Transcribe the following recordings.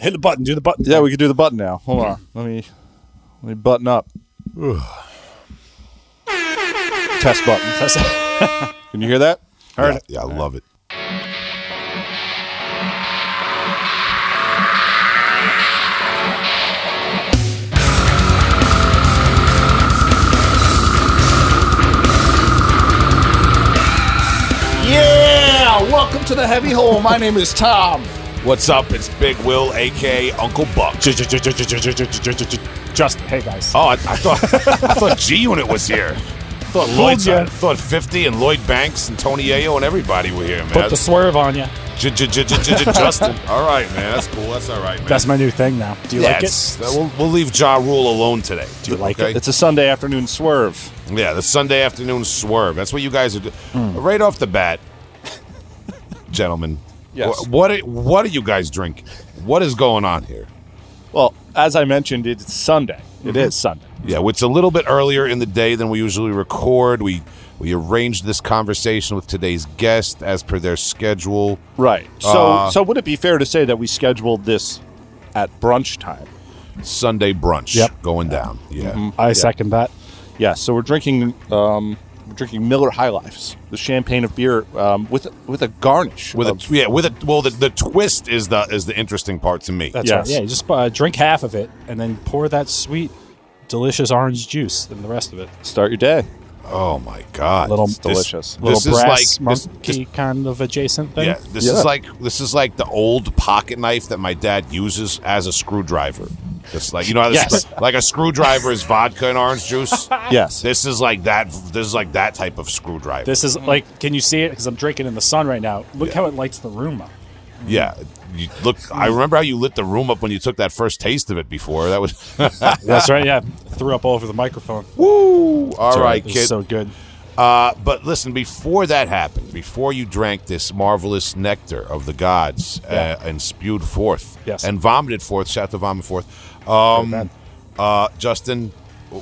Hit the button. Do the button. Yeah, we can do the button now. Hold on. Let me let me button up. Test button. That's- Can you hear that? Yeah, yeah, I love it. Yeah! Welcome to the heavy hole. My name is Tom. What's up? It's Big Will, aka Uncle Buck. Justin. Hey guys. Oh, I, I thought I thought G Unit was here. I thought Lloyd, ya. Thought Fifty and Lloyd Banks and Tony Yayo and everybody were here, man. Put the swerve on you. Justin. All right, man. That's cool. That's all right, man. That's my new thing now. Do you like Yes. it? We'll, we'll leave Ja Rule alone today. Do you like it? It's a Sunday afternoon swerve. Yeah, the Sunday afternoon swerve. That's what you guys are doing. Hmm. Right off the bat, gentlemen. Yes. What are, what are you guys drinking? What is going on here? Well, as I mentioned, it's Sunday. It is Sunday. Yeah, it's a little bit earlier in the day than we usually record. We we arranged this conversation with today's guest as per their schedule. Right. So, Uh, so would it be fair to say that we scheduled this at brunch time? Sunday brunch Yep. going down. Yeah. I second that. Yeah. So we're drinking, um, we're drinking Miller High Lifes, the champagne of beer, um, with with a garnish. With of- a yeah, with a well, the, the twist is the is the interesting part to me. That's Yes. right. Yeah, you just uh, drink half of it and then pour that sweet, delicious orange juice and the rest of it. start your day. Oh my god, Little This- delicious. Little This is like monkey this- kind of adjacent thing. yeah, this Yeah. is like this is like the old pocket knife that my dad uses as a screwdriver. It's like you know, how the Yes. screw- like a screwdriver is vodka and orange juice. Yes. This is like that. This is like that type of screwdriver. This is mm-hmm. like, can you see it? Because I'm drinking in the sun right now. Look Yeah. how it lights the room up. yeah. You look, I remember how you lit the room up when you took that first taste of it before. That was That's right. Yeah, threw up all over the microphone. woo. All right, It's kid. so good. Uh, but listen, before that happened, before you drank this marvelous nectar of the gods Yeah. uh, and spewed forth Yes. and vomited forth, shout to vomit forth, um, uh, Justin,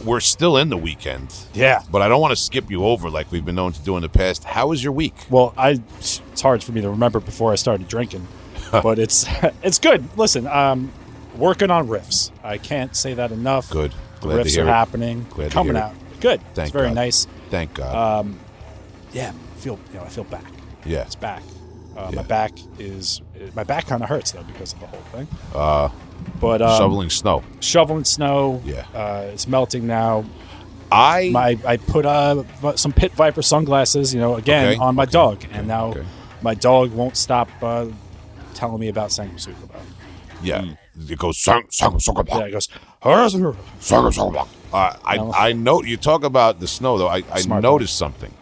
we're still in the weekend. Yeah. But I don't want to skip you over like we've been known to do in the past. How was your week? Well, I it's hard for me to remember before I started drinking, but it's it's good. Listen, um, working on riffs. I can't say that enough. Good. The Glad riffs are it. happening, Glad coming out. Good. Thank it's very God. nice. Thank God. Yeah, I feel you know I feel back. yeah. It's back. Uh, Yeah. My back is my back kind of hurts though because of the whole thing. Uh, but um, Shoveling snow. shoveling snow. Yeah. uh, it's melting now. I My I put uh, some Pit Viper sunglasses, you know, again Okay, on my okay, dog, okay, and now my dog won't stop uh, telling me about it. yeah. It goes sang sang Yeah, it goes. Sang sang. Uh, I No. I know you talk about the snow though. I, I Smart noticed something.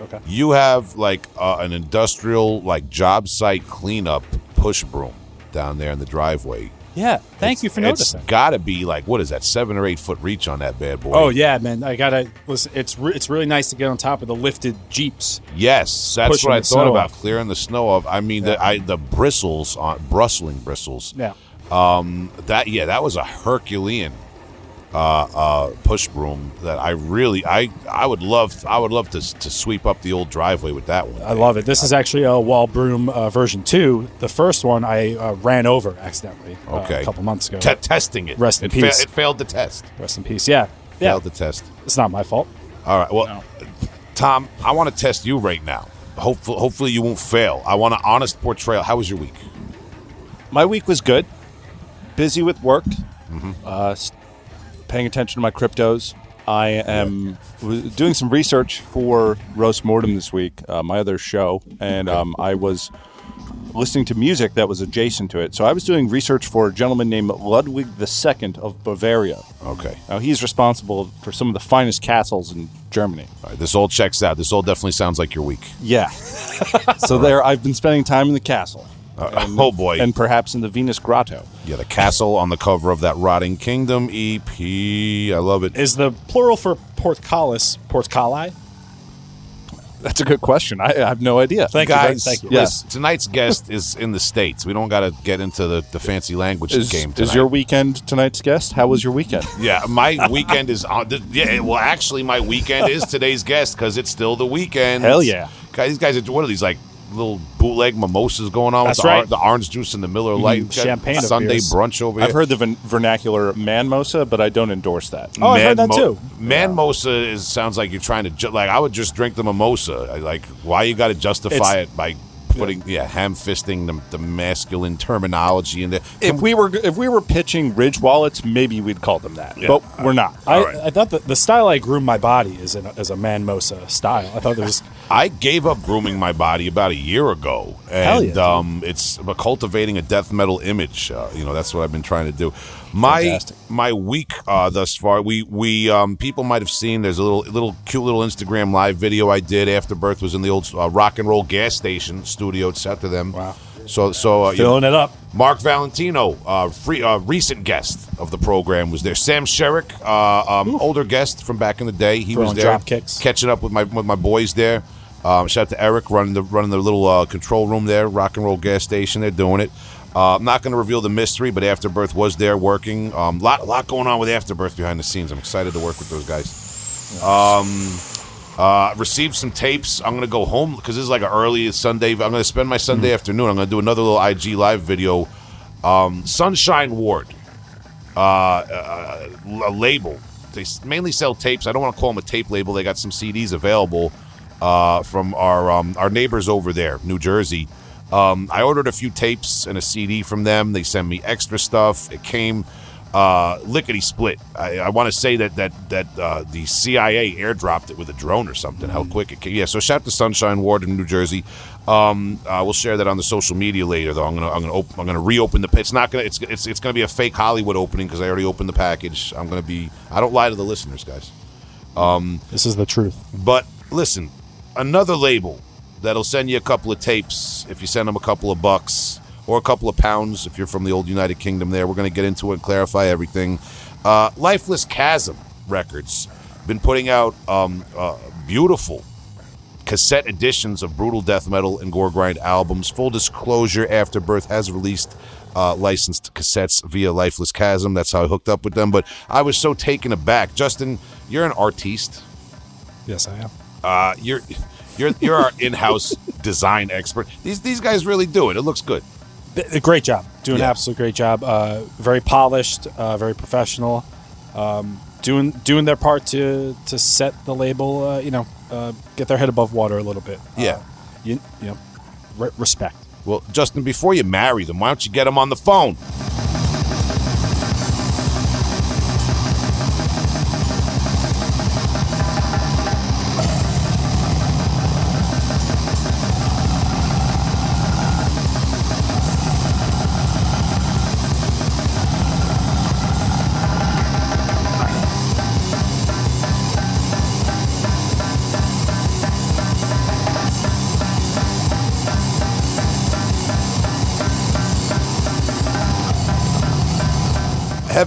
Okay. You have like uh, an industrial like job site cleanup push broom down there in the driveway. Yeah. Thank you for noticing. It's got to be like what is that seven or eight foot reach on that bad boy? Oh yeah, man. I gotta listen. It's re- it's really nice to get on top of the lifted jeeps. yes, that's what I thought about off. clearing the snow off. I mean the I the bristles on bristling bristles. Yeah. Um, that yeah, that was a Herculean uh, uh, push broom that I really I I would love I would love to to sweep up the old driveway with that one. I love it. This is actually a wall broom uh, version two. The first one I uh, ran over accidentally uh, Okay. a couple months ago. Te- testing it. Rest in it fa- peace. it failed the test. Rest in peace. Yeah. Yeah. Failed the test. It's not my fault. All right. Well, Tom, I want to test you right now. Hopefully, hopefully you won't fail. I want an honest portrayal. How was your week? My week was good. Busy with work. Uh, s- paying attention to my cryptos. I am doing some research for Roast Mortem this week, uh, my other show, and um, I was listening to music that was adjacent to it. So I was doing research for a gentleman named Ludwig II of Bavaria. Okay. Now he's responsible for some of the finest castles in Germany. All right. This all checks out. This all definitely sounds like your week. Yeah. so there, I've been spending time in the castle. Uh, oh boy. and perhaps in the Venus Grotto. yeah, the castle on the cover of that Rotting Kingdom EP. I love it. Is the plural for portcullis portcali? That's a good question. I, I have no idea. Thank you. Guys, Thank you. Yeah. tonight's guest is in the states. We don't got to get into the, the fancy language Is, game. is your weekend tonight's guest? How was your weekend? Yeah, my weekend is on. th- Yeah, well, actually, my weekend is today's guest because it's still the weekend. Hell yeah. guys! These guys are what are these like little bootleg mimosas going on That's with the, right. the orange juice and the Miller Lite Got champagne Sunday beers. brunch over here. I've heard the vern- vernacular manmosa, but I don't endorse that. Oh, I've heard that too. Manmosa is sounds like you're trying to ju- like. I would just drink the mimosa. I, like, why you got to justify It's- it by putting yeah, ham fisting the, the masculine terminology in there? If we were if we were pitching Ridge wallets, maybe we'd call them that, but we're not. I, All right. I thought that the style I groom my body is in, is a man mosa style. I thought there was I gave up grooming my body about a year ago, Hell and yeah, dude. um, it's about cultivating a death metal image. Uh, you know, that's what I've been trying to do. My Fantastic. my week uh, thus far, we we um, people might have seen. There's a little little cute little Instagram live video I did Afterbirth was in the old uh, rock and roll gas station studio. It's out to them. Wow. So so uh, you know, filling it up. Mark Valentino, uh, free, uh, recent guest of the program, was there. Sam Sherrick, uh, um, older guest from back in the day, he was there, drop kicks. catching up with my with my boys there. Um, shout out to Eric running the running the little uh, control room there, rock and roll gas station. They're doing it. Uh, I'm not going to reveal the mystery, but Afterbirth was there working. Um, lot lot going on with Afterbirth behind the scenes. I'm excited to work with those guys. Um, uh, received some tapes. I'm gonna go home because this is like an early Sunday. I'm gonna spend my Sunday afternoon. I'm gonna do another little IG live video. Um, Sunshine Ward, uh, uh, a label. They mainly sell tapes. I don't want to call them a tape label. They got some CDs available uh, from our um, our neighbors over there, New Jersey. Um, I ordered a few tapes and a CD from them. They sent me extra stuff. It came uh, lickety split. I, I want to say that that that uh, the CIA airdropped it with a drone or something. How quick it came. Yeah. So shout out to Sunshine Ward in New Jersey. Um, uh, we'll share that on the social media later. Though I'm gonna I'm gonna op- I'm gonna reopen the. It's not gonna it's it's it's gonna be a fake Hollywood opening because I already opened the package. I'm gonna be. I don't lie to the listeners, guys. This is the truth. But listen, another label that'll send you a couple of tapes if you send them a couple of bucks or a couple of pounds if you're from the old United Kingdom. There, we're going to get into it and clarify everything. Uh, Lifeless Chasm Records been putting out um, uh, beautiful cassette editions of brutal death metal and gore grind albums. Full disclosure: Afterbirth has released uh, licensed cassettes via Lifeless Chasm. That's how I hooked up with them. But I was so taken aback. Justin, you're an artiste. Yes, I am. Uh, you're you're you're our in-house design expert. These these guys really do it. It looks good. Great job. Doing Yeah. an absolute great job. Uh, very polished, uh, very professional. Um, doing doing their part to to set the label. Uh, you know, uh, get their head above water a little bit. Yeah. Uh, you you know, re- respect. Well, Justin, before you marry them, why don't you get them on the phone?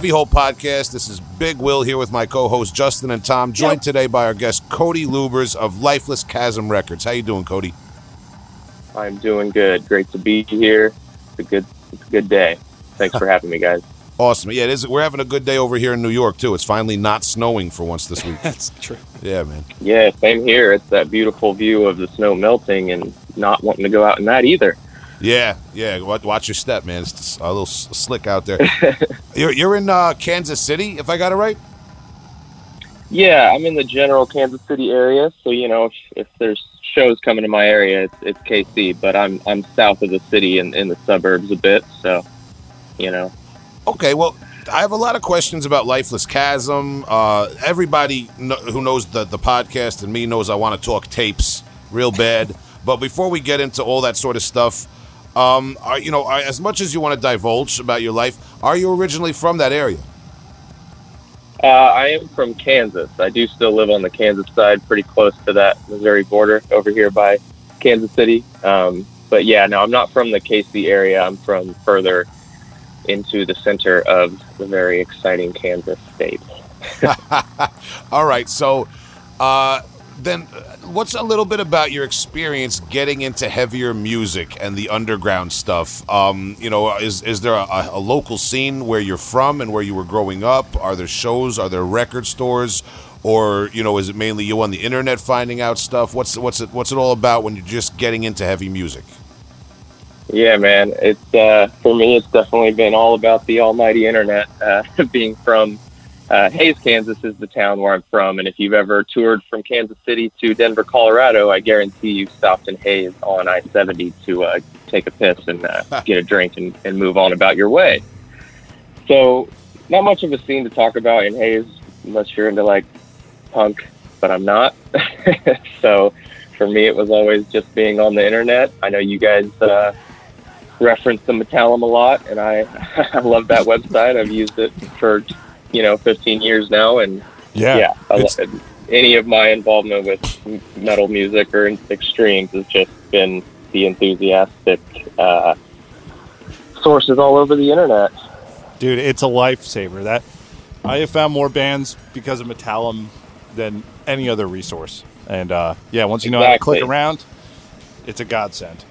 Heavy Hole Podcast. This is Big Will here with my co-host Justin and Tom, joined Yep. today by our guest Cody Luebbers of Lifeless Chasm Records. How you doing, Cody? I'm doing good. Great to be here. It's a good, it's a good day. Thanks for having me, guys. Awesome. Yeah, it is. We're having a good day over here in New York too. It's finally not snowing for once this week. That's true. yeah, man. Yeah, same here. It's that beautiful view of the snow melting and not wanting to go out in that either. Yeah, yeah. Watch your step, man. It's a little slick out there. you're, you're in uh, Kansas City, if I got it right. Yeah, I'm in the general Kansas City area, so you know if, if there's shows coming to my area, it's, it's KC. But I'm I'm south of the city and in the suburbs a bit, so you know. Okay, well, I have a lot of questions about Lifeless Chasm. Uh, everybody kno- who knows the, the podcast and me knows I want to talk tapes real bad. but before we get into all that sort of stuff, um, are, you know, are, as much as you want to divulge about your life, are you originally from that area? Uh, I am from Kansas. I do still live on the Kansas side, pretty close to that Missouri border over here by Kansas City. Um, but yeah, no, I'm not from the KC area. I'm from further into the center of the very exciting Kansas state. All right, so uh, then uh, what's a little bit about your experience getting into heavier music and the underground stuff? Um, you know, is is there a, a local scene where you're from and where you were growing up? Are there shows? Are there record stores? or you know, is it mainly you on the internet finding out stuff? What's what's it what's it all about when you're just getting into heavy music? Yeah, man. It's uh, for me. It's definitely been all about the almighty internet. Uh, being from uh, Hays, Kansas, is the town where I'm from, and if you've ever toured from Kansas City to Denver, Colorado, I guarantee you stopped in Hays on I-70 to uh, take a piss and uh, get a drink and, and move on about your way. So, not much of a scene to talk about in Hays, unless you're into like punk, but I'm not. so, for me, it was always just being on the internet. I know you guys uh, reference the Metallum a lot, and I I love that website. I've used it for you know 15 years now, and Yeah. yeah, I love it. any of my involvement with metal music or extremes has just been the enthusiastic uh, sources all over the internet. dude it's a lifesaver that i have found more bands because of metallum than any other resource and uh, yeah once you know how to click around it's a godsend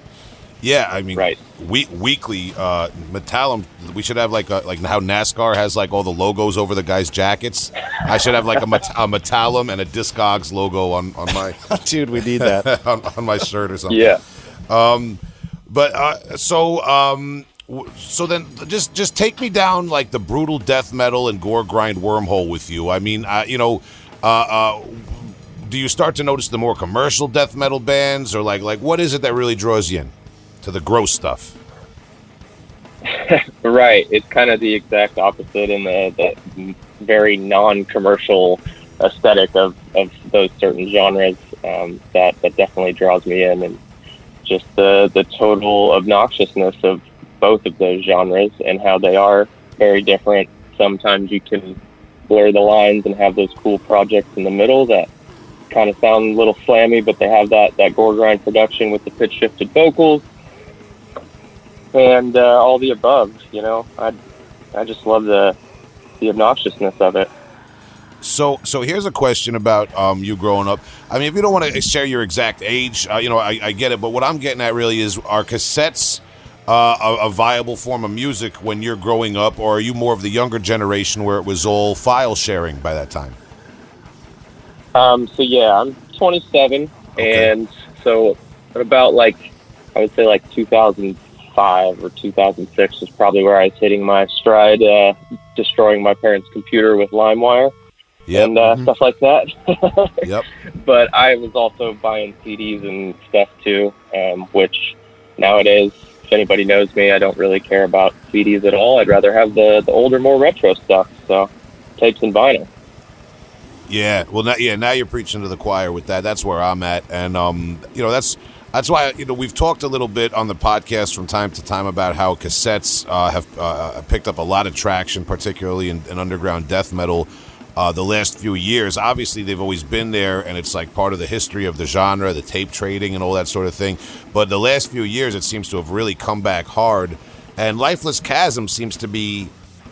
Yeah, I mean, Right. we, weekly uh, Metallum. We should have like a, like how NASCAR has like all the logos over the guys' jackets. I should have like a, Met- a Metallum and a Discogs logo on on my dude we need that on, on my shirt or something. Yeah. But uh, so um, so then just just take me down like the brutal death metal and gore grind wormhole with you. I mean, uh, you know, uh, uh, do you start to notice the more commercial death metal bands, or like like what is it that really draws you in to the gross stuff? Right. It's kind of the exact opposite in the, the very non-commercial aesthetic of, of those certain genres um, that, that definitely draws me in and just the, the total obnoxiousness of both of those genres and how they are very different. Sometimes you can blur the lines and have those cool projects in the middle that kind of sound a little slammy, but they have that, that gore grind production with the pitch shifted vocals and uh, all the above. You know, I I just love the the obnoxiousness of it. So, so here's a question about um, you growing up. I mean, if you don't want to share your exact age, uh, you know, I, I get it. But what I'm getting at really is, are cassettes uh, a, a viable form of music when you're growing up, or are you more of the younger generation where it was all file sharing by that time? Um, so yeah, I'm 27, Okay. and so about like I would say like 2005 or 2006 was probably where I was hitting my stride, uh, destroying my parents' computer with LimeWire Yep. and uh, stuff like that. Yep. but I was also buying CDs and stuff too, um, which nowadays, if anybody knows me, I don't really care about CDs at all. I'd rather have the, the older, more retro stuff. So tapes and vinyl. Yeah, well, now, yeah, now you're preaching to the choir with that. That's where I'm at, and um, you know, that's that's why you know we've talked a little bit on the podcast from time to time about how cassettes uh, have uh, picked up a lot of traction, particularly in, in underground death metal. Uh, the last few years, obviously, they've always been there, and it's like part of the history of the genre, the tape trading, and all that sort of thing. But the last few years, it seems to have really come back hard, and Lifeless Chasm seems to be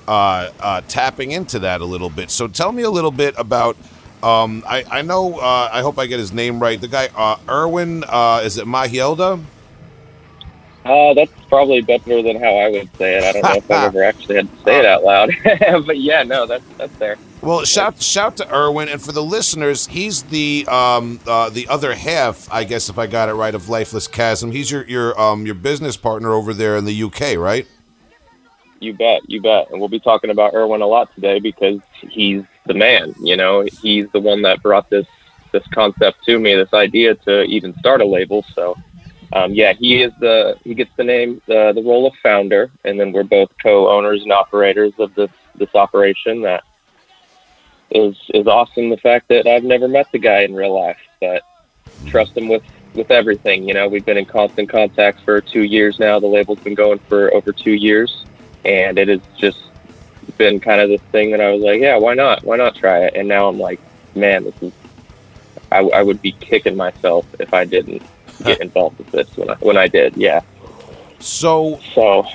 uh, uh, tapping into that a little bit. So tell me a little bit about. Um, I, I know. Uh, I hope I get his name right. The guy, uh, Erwin. Uh, is it Mahielda? Uh, that's probably better than how I would say it. I don't know if I've ever actually had to say it out loud. but yeah, no, that's that's there. Well, shout shout to Erwin, and for the listeners, he's the um, uh, the other half, I guess, if I got it right, of Lifeless Chasm. He's your your um, your business partner over there in the UK, right? You bet, you bet. And we'll be talking about Erwin a lot today because he's the man. You know, he's the one that brought this this concept to me, this idea to even start a label. So, um, yeah, he is the he gets the name the the role of founder, and then we're both co-owners and operators of this this operation. That is is awesome. The fact that I've never met the guy in real life, but trust him with with everything. You know, we've been in constant contact for two years now. The label's been going for over two years and it is just been kind of this thing that I was like, yeah, why not? Why not try it? And now I'm like, man, this is. I, I would be kicking myself if I didn't get involved with this when I when I did. Yeah. So So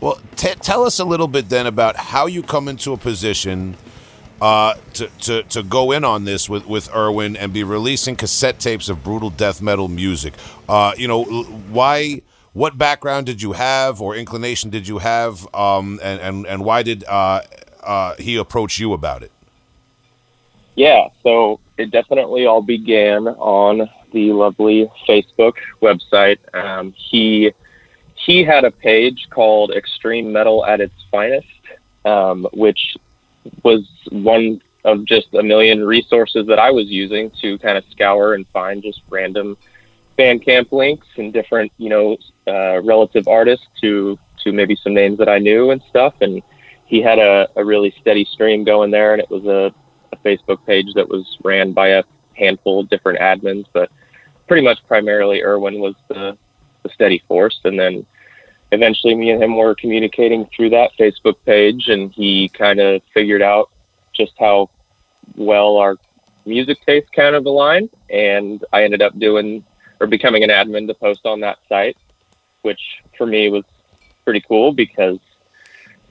Well, t- tell us a little bit then about how you come into a position uh, to, to, to go in on this with, with Erwin and be releasing cassette tapes of brutal death metal music. Uh, you know, why? What background did you have, or inclination did you have, um, and, and and why did uh, uh, he approach you about it? yeah, so it definitely all began on the lovely Facebook website. Um, he he had a page called Extreme Metal at its Finest, um, which was one of just a million resources that I was using to kind of scour and find just random Bandcamp links and different, you know, uh, relative artists to to maybe some names that I knew and stuff. And he had a, a really steady stream going there, and it was a, a Facebook page that was ran by a handful of different admins, but pretty much primarily Erwin was the, the steady force. And then eventually me and him were communicating through that Facebook page, and he kind of figured out just how well our music taste kind of aligned. And I ended up doing or becoming an admin to post on that site, which for me was pretty cool because,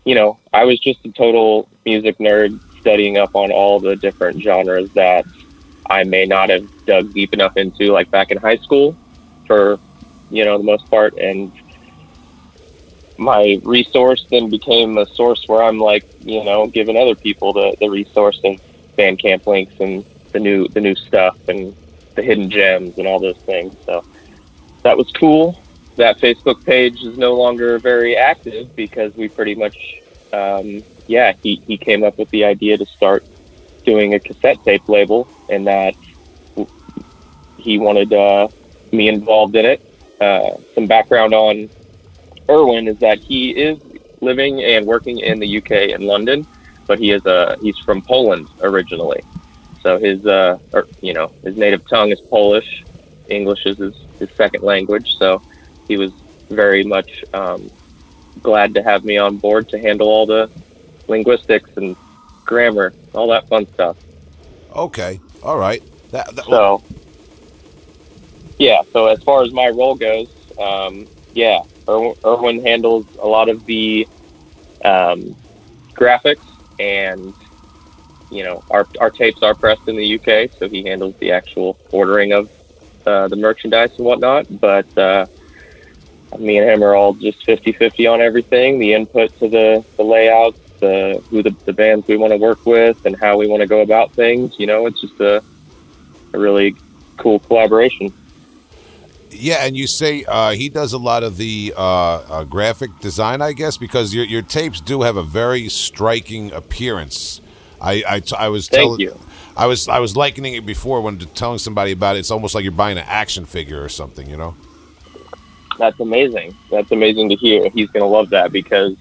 you know, I was just a total music nerd studying up on all the different genres that I may not have dug deep enough into, like back in high school for, you know, the most part. And my resource then became a source where I'm like, you know, giving other people the, the resource of Bandcamp links and the new the new stuff and the hidden gems and all those things. So that was cool. That Facebook page is no longer very active because we pretty much, um, yeah, he, he came up with the idea to start doing a cassette tape label and that he wanted uh, me involved in it. Uh, some background on Erwin is that he is living and working in the UK in London, but he is a he's from Poland originally. So his uh, or, you know his native tongue is Polish. English is his, his second language. So he was very much um, glad to have me on board to handle all the linguistics and grammar, all that fun stuff. Okay, all right. That, that, So yeah, so as far as my role goes, um, yeah, Er- Erwin handles a lot of the um, graphics and you know our our tapes are pressed in the UK, so he handles the actual ordering of uh, the merchandise and whatnot. But uh, me and him are all just 50-50 on everything. The input to the the layouts, the who the, the bands we want to work with, and how we want to go about things. You know, it's just a a really cool collaboration. yeah, and you say uh, he does a lot of the uh, uh, graphic design, I guess, because your your tapes do have a very striking appearance. I I, I was telling you. I was I was likening it before when telling somebody about it. It's almost like you're buying an action figure or something, you know. That's amazing. That's amazing to hear. He's going to love that because,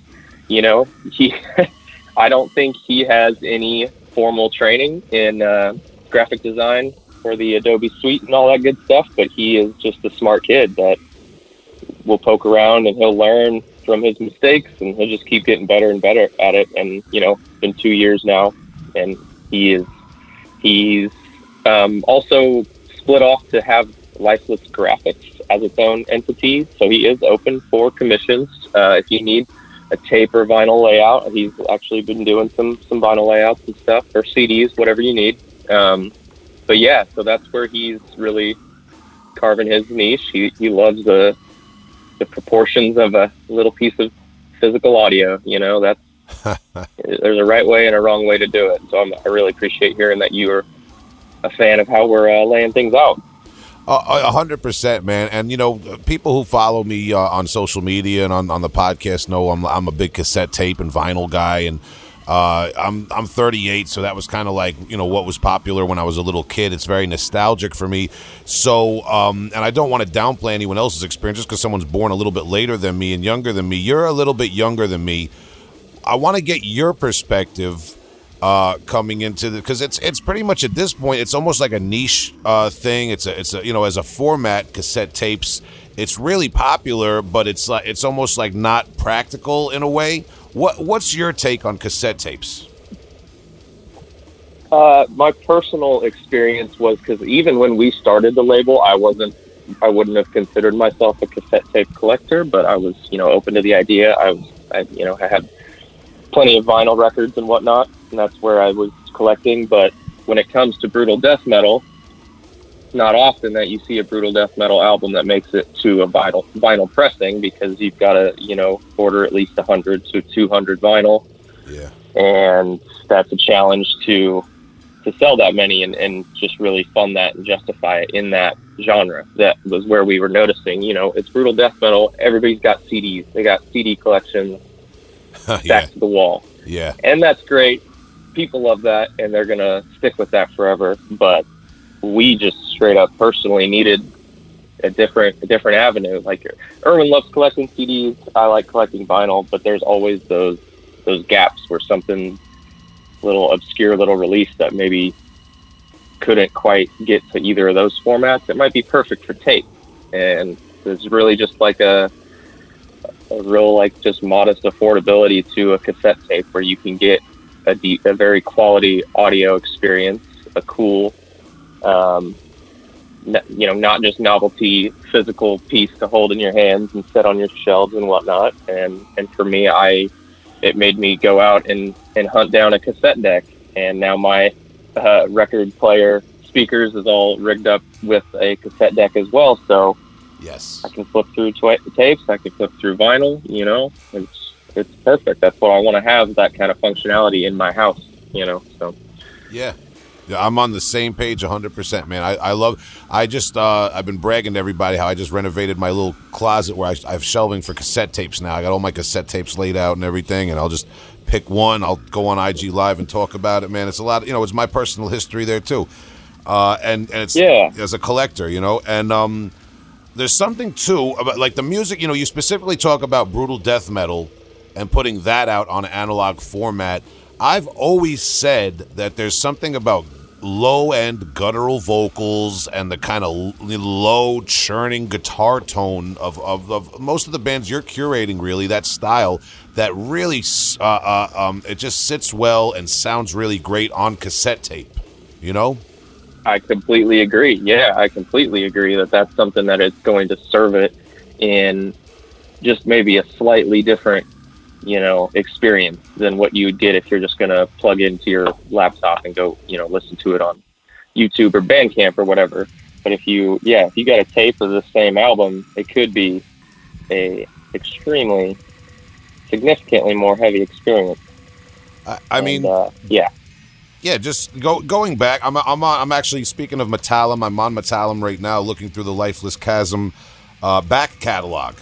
you know, he. I don't think he has any formal training in uh, graphic design for the Adobe Suite and all that good stuff, but he is just a smart kid that will poke around and he'll learn from his mistakes and he'll just keep getting better and better at it. And you know, it's been two years now, and he is he's um, also split off to have lifeless graphics as its own entity. So he is open for commissions. Uh, if you need a tape or vinyl layout, he's actually been doing some some vinyl layouts and stuff or CDs, whatever you need. Um, but yeah, so that's where he's really carving his niche. He he loves the the proportions of a little piece of physical audio. You know, that's there's a right way and a wrong way to do it. So I'm, I really appreciate hearing that you are a fan of how we're uh, laying things out. A hundred percent, man. And you know, people who follow me uh, on social media and on, on the podcast know I'm I'm a big cassette tape and vinyl guy, and uh, I'm I'm 38, so that was kind of like you know what was popular when I was a little kid. It's very nostalgic for me. So, um, and I don't want to downplay anyone else's experience just because someone's born a little bit later than me and younger than me. You're a little bit younger than me. I want to get your perspective uh, coming into the because it's it's pretty much at this point it's almost like a niche uh, thing. It's a it's a you know as a format cassette tapes. It's really popular, but it's like it's almost like not practical in a way. What what's your take on cassette tapes? Uh, my personal experience was because even when we started the label, I wasn't, I wouldn't have considered myself a cassette tape collector, but I was, you know, open to the idea. I was, I, you know, I had plenty of vinyl records and whatnot, and that's where I was collecting. But when it comes to brutal death metal, it's not often that you see a brutal death metal album that makes it to a vinyl vinyl pressing because you've got to, you know, order at least 100 to 200 vinyl Yeah. and that's a challenge to to to sell that many and, and just really fund that and justify it in that genre. That was where we were noticing, you know, it's brutal death metal. Everybody's got CDs. They got CD collections yeah, back to the wall. yeah, And that's great. People love that and they're going to stick with that forever. But we just straight up personally needed a different, a different avenue. Like Erwin loves collecting CDs. I like collecting vinyl, but there's always those, those gaps where something little obscure little release that maybe couldn't quite get to either of those formats. It might be perfect for tape. And it's really just like a, a real like just modest affordability to a cassette tape where you can get a deep, a very quality audio experience, a cool, um, you know, not just novelty physical piece to hold in your hands and set on your shelves and whatnot. And and for me, I it made me go out and and hunt down a cassette deck. And now my uh, record player speakers is all rigged up with a cassette deck as well. So yes. I can flip through twi- tapes. I can flip through vinyl. You know, it's it's perfect. That's what I want to have. That kind of functionality in my house. You know, so Yeah. Yeah, I'm on the same page 100%, man. I, I love, I just, uh, I've been bragging to everybody how I just renovated my little closet where I, I have shelving for cassette tapes now. I got all my cassette tapes laid out and everything, and I'll just pick one. I'll go on IG Live and talk about it, man. It's a lot, you know, it's my personal history there, too. Uh, and, and it's, Yeah. as a collector, you know, and, um, there's something too about like the music, you know, you specifically talk about brutal death metal and putting that out on analog format. I've always said that there's something about low end guttural vocals and the kind of low churning guitar tone of, of, of most of the bands you're curating really that style that really uh, uh, um, it just sits well and sounds really great on cassette tape you know I completely agree. Yeah, I completely agree that that's something that is going to serve it in just maybe a slightly different, you know, experience than what you would get if you're just going to plug into your laptop and go, you know, listen to it on YouTube or Bandcamp or whatever. But if you, yeah, if you got a tape of the same album, it could be a extremely, significantly more heavy experience. I, I mean uh, yeah, Yeah, just go going back. I'm I'm on, I'm actually speaking of Metallum. I'm on Metallum right now, looking through the Lifeless Chasm uh, back catalog.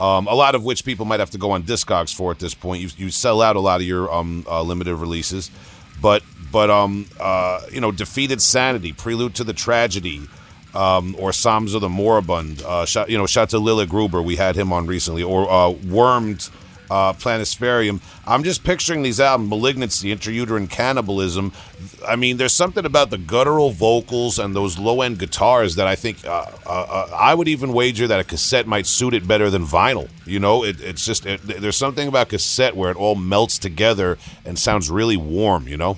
Um, a lot of which people might have to go on Discogs for at this point. You, you sell out a lot of your um, uh, limited releases, but but um uh, you know, Defeated Sanity, Prelude to the Tragedy, um, or Psalms of the Moribund. Uh, shout, you know, shout to Lille Gruber. We had him on recently, or uh, Wormed uh, Planispherium. I'm just picturing these albums: Malignancy, Intrauterine Cannibalism. I mean, there's something about the guttural vocals and those low-end guitars that I think uh, uh, uh, I would even wager that a cassette might suit it better than vinyl. You know, it, it's just it, there's something about cassette where it all melts together and sounds really warm. You know.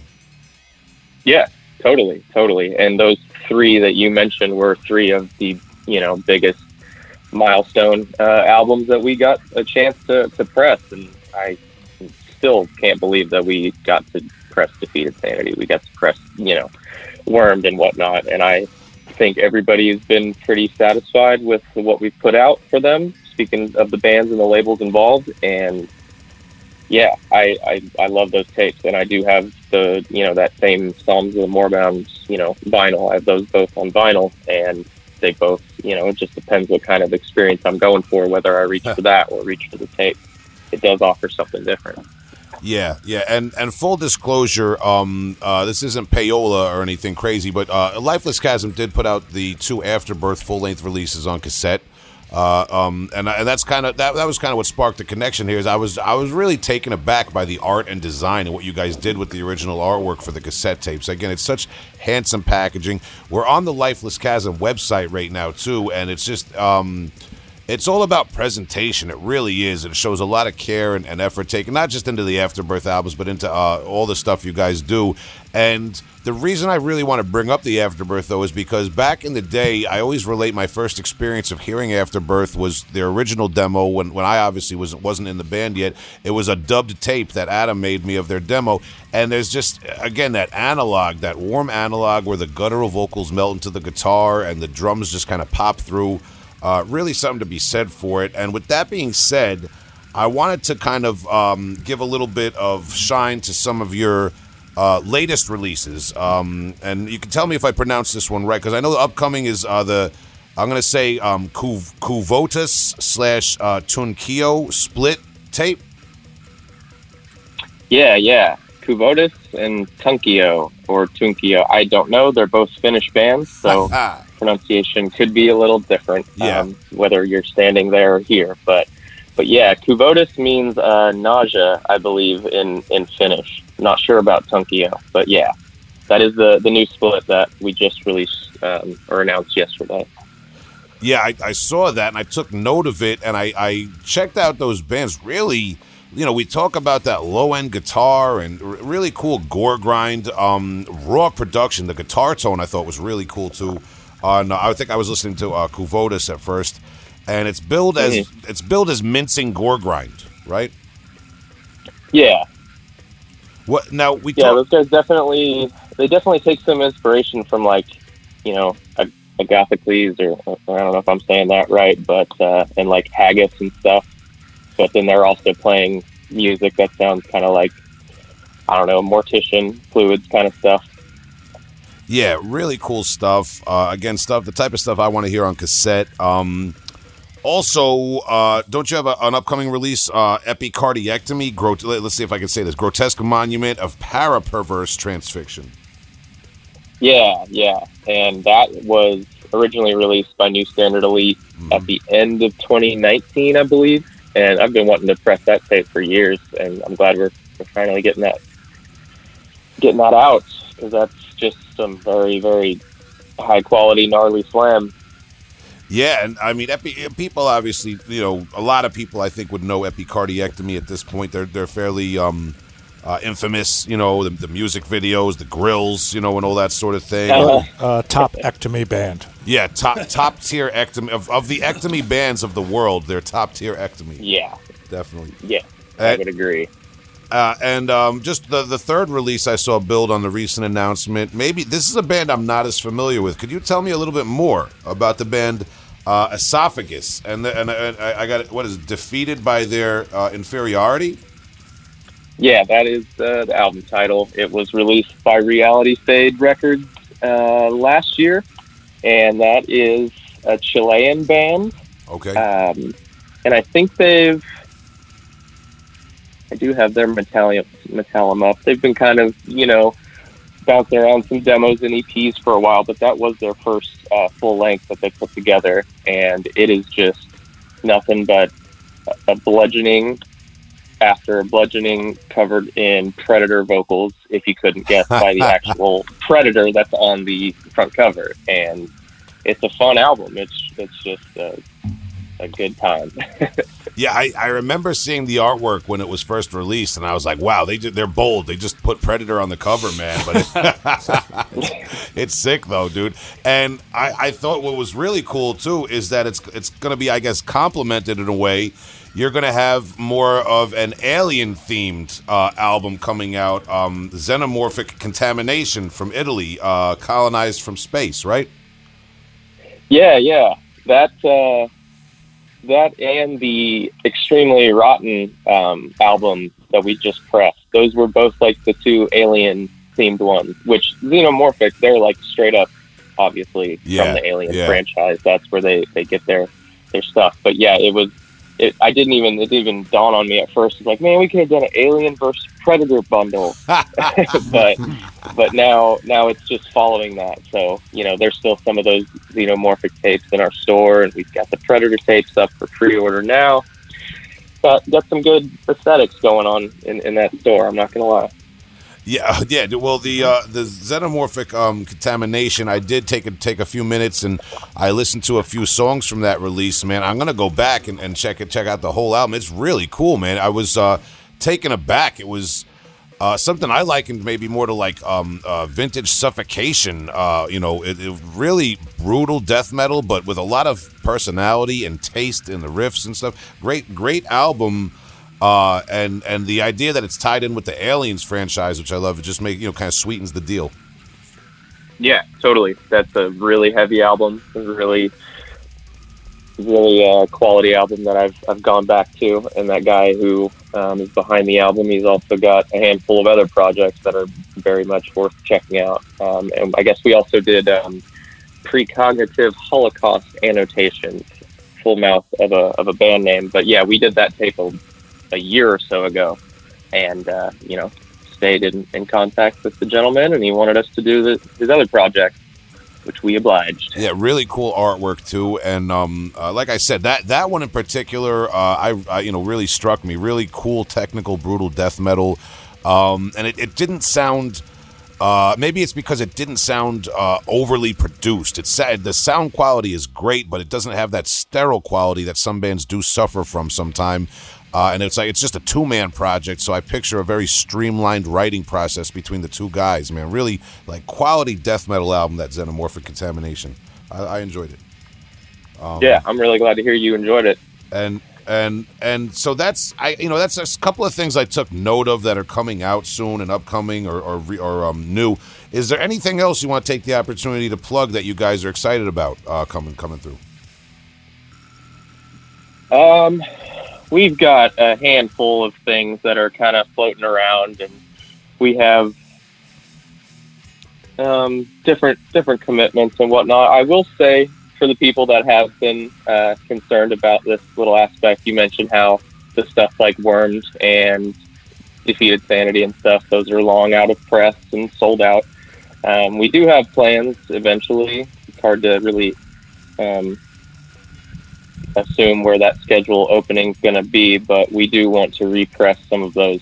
Yeah, totally, totally. And those three that you mentioned were three of the you know biggest milestone uh, albums that we got a chance to, to press, and I still can't believe that we got to press Defeated Sanity. We got to press you know Wormed and whatnot, and I think everybody has been pretty satisfied with what we've put out for them. Speaking of the bands and the labels involved, and yeah, I, I, I love those tapes, and I do have the you know that same Psalms of the Moribund you know vinyl. I have those both on vinyl, and they both you know it just depends what kind of experience I'm going for, whether I reach for that or reach for the tape. It does offer something different. Yeah, yeah, and and full disclosure, um, uh, this isn't payola or anything crazy, but uh, Lifeless Chasm did put out the two Afterbirth full length releases on cassette. Uh, um, and, and that's kind of that, that was kind of what sparked the connection here. Is I was I was really taken aback by the art and design and what you guys did with the original artwork for the cassette tapes. Again, it's such handsome packaging. We're on the Lifeless Chasm website right now too, and it's just um, it's all about presentation. It really is. It shows a lot of care and, and effort taken, not just into the Afterbirth albums, but into uh, all the stuff you guys do. And the reason I really want to bring up the Afterbirth, though, is because back in the day, I always relate my first experience of hearing Afterbirth was their original demo when, when I obviously was, wasn't in the band yet. It was a dubbed tape that Adam made me of their demo. And there's just, again, that analog, that warm analog where the guttural vocals melt into the guitar and the drums just kind of pop through. Uh, really something to be said for it. And with that being said, I wanted to kind of um, give a little bit of shine to some of your uh, latest releases. Um, and you can tell me if I pronounce this one right because I know the upcoming is uh, the I'm gonna say um, Kuv- Kuvotus slash uh, Tunkio split tape. Yeah, yeah. Kuvotus and Tunkio or Tunkio. I don't know. They're both Finnish bands, so pronunciation could be a little different. Yeah. Um, whether you're standing there or here, but but yeah, Kuvotus means uh, nausea, I believe, in in Finnish. Not sure about Tunkio, but yeah, that is the the new split that we just released um, or announced yesterday. Yeah, I, I saw that and I took note of it and I, I checked out those bands. Really, you know, we talk about that low end guitar and r- really cool gore grind, um, raw production. The guitar tone I thought was really cool too. On I think I was listening to uh, Kuvotus at first, and it's billed as it's billed as mincing gore grind, right? Yeah, What now? We yeah, talk, those guys definitely they definitely take some inspiration from like you know a, a Gothicles or, or I don't know if I'm saying that right, but uh, and like Haggis and stuff. But then they're also playing music that sounds kind of like I don't know Mortician fluids kind of stuff. Yeah, really cool stuff. Uh, again, stuff the type of stuff I want to hear on cassette. Um, also, uh, don't you have a, an upcoming release? Uh, Epicardiectomy. Grot- let's see if I can say this. Grotesque monument of paraperverse transfixion. Yeah, yeah, and that was originally released by New Standard Elite at the end of 2019, I believe. And I've been wanting to press that tape for years, and I'm glad we're, we're finally getting that getting that out because that's some very very high quality gnarly slam. Yeah, and I mean, epi- people obviously, you know, a lot of people I think would know epicardiectomy at this point. They're they're fairly um, uh, infamous, you know, the, the music videos, the grills, you know, and all that sort of thing. Uh, Uh, top ectomy band. Yeah, top top tier ectomy of, of the ectomy bands of the world. They're top tier ectomy, yeah, definitely. yeah, I would agree. Uh, and um, just the the third release I saw build on the recent announcement. Maybe this is a band I'm not as familiar with. Could you tell me a little bit more about the band uh, Esophagus? And the, and, and I, I got. What is it? Defeated by their uh, inferiority. Yeah, that is uh, the album title. It was released by Reality Fade Records uh, last year, and that is a Chilean band. Okay. Um, and I think they've, I do have their Metallium, Metallum up. They've been kind of, you know, bouncing around some demos and EPs for a while, but that was their first uh, full length that they put together. And it is just nothing but a- bludgeoning after a bludgeoning covered in predator vocals if you couldn't guess by the actual predator that's on the front cover and it's a fun album it's it's just a, a good time yeah, I, I remember seeing the artwork when it was first released, and I was like, "Wow, they ju- they're bold. They just put Predator on the cover, man." But it, it's sick though, dude. And I, I thought what was really cool too is that it's it's going to be, I guess, complemented in a way. You're going to have more of an alien themed uh, album coming out, um, Xenomorphic Contamination from Italy, uh, colonized from space, right? yeah yeah that uh that and the extremely rotten um album that we just pressed those were both like the two alien themed ones which xenomorphic they're like straight up obviously Yeah, from the alien yeah. franchise that's where they they get their their stuff but yeah it was it, I didn't even it didn't even dawn on me at first. It's like, man, we could have done an Alien versus Predator bundle, but but now now it's just following that. So you know, there's still some of those xenomorphic tapes in our store, and we've got the Predator tapes up for pre-order now. Got got some good aesthetics going on in, in that store. I'm not gonna lie. Yeah, yeah. Well, the uh, the xenomorphic um, contamination. I did take a, take a few minutes and I listened to a few songs from that release. Man, I'm gonna go back and, and check it, check out the whole album. It's really cool, man. I was uh, taken aback. It was uh, something I likened maybe more to like um, uh, vintage suffocation. Uh, you know, it, it really brutal death metal, but with a lot of personality and taste in the riffs and stuff. Great, great album. Uh, and and the idea that it's tied in with the Aliens franchise, which I love, it just make you know kind of sweetens the deal. Yeah, totally. That's a really heavy album. A really, really uh, quality album that I've I've gone back to. And that guy who um, is behind the album, he's also got a handful of other projects that are very much worth checking out. Um, and I guess we also did um, precognitive Holocaust annotations, full mouth of a of a band name. But yeah, we did that tape a, a year or so ago, and uh, you know stayed in, in contact with the gentleman, and he wanted us to do the, his other project which we obliged. Yeah, really cool artwork too, and um, uh, like I said, that that one in particular, uh, I, I, you know really struck me. Really cool, technical, brutal death metal, um, and it, it didn't sound. Uh, maybe it's because it didn't sound uh, overly produced. It's the sound quality is great, but it doesn't have that sterile quality that some bands do suffer from sometime. Uh, and it's like it's just a two man project, so I picture a very streamlined writing process between the two guys. Man, really like quality death metal album that Xenomorphic Contamination. I, I enjoyed it. Um, yeah, I'm really glad to hear you enjoyed it. And and and so that's I you know that's a couple of things I took note of that are coming out soon and upcoming or or, or um, new. Is there anything else you want to take the opportunity to plug that you guys are excited about uh, coming coming through? Um, we've got a handful of things that are kind of floating around, and we have um, different different commitments and whatnot. I will say for the people that have been uh, concerned about this little aspect, you mentioned how the stuff like Wormed and Defeated Sanity and stuff, those are long out of press and sold out. Um, we do have plans eventually. It's hard to really um, assume where that schedule opening is going to be, but we do want to repress some of those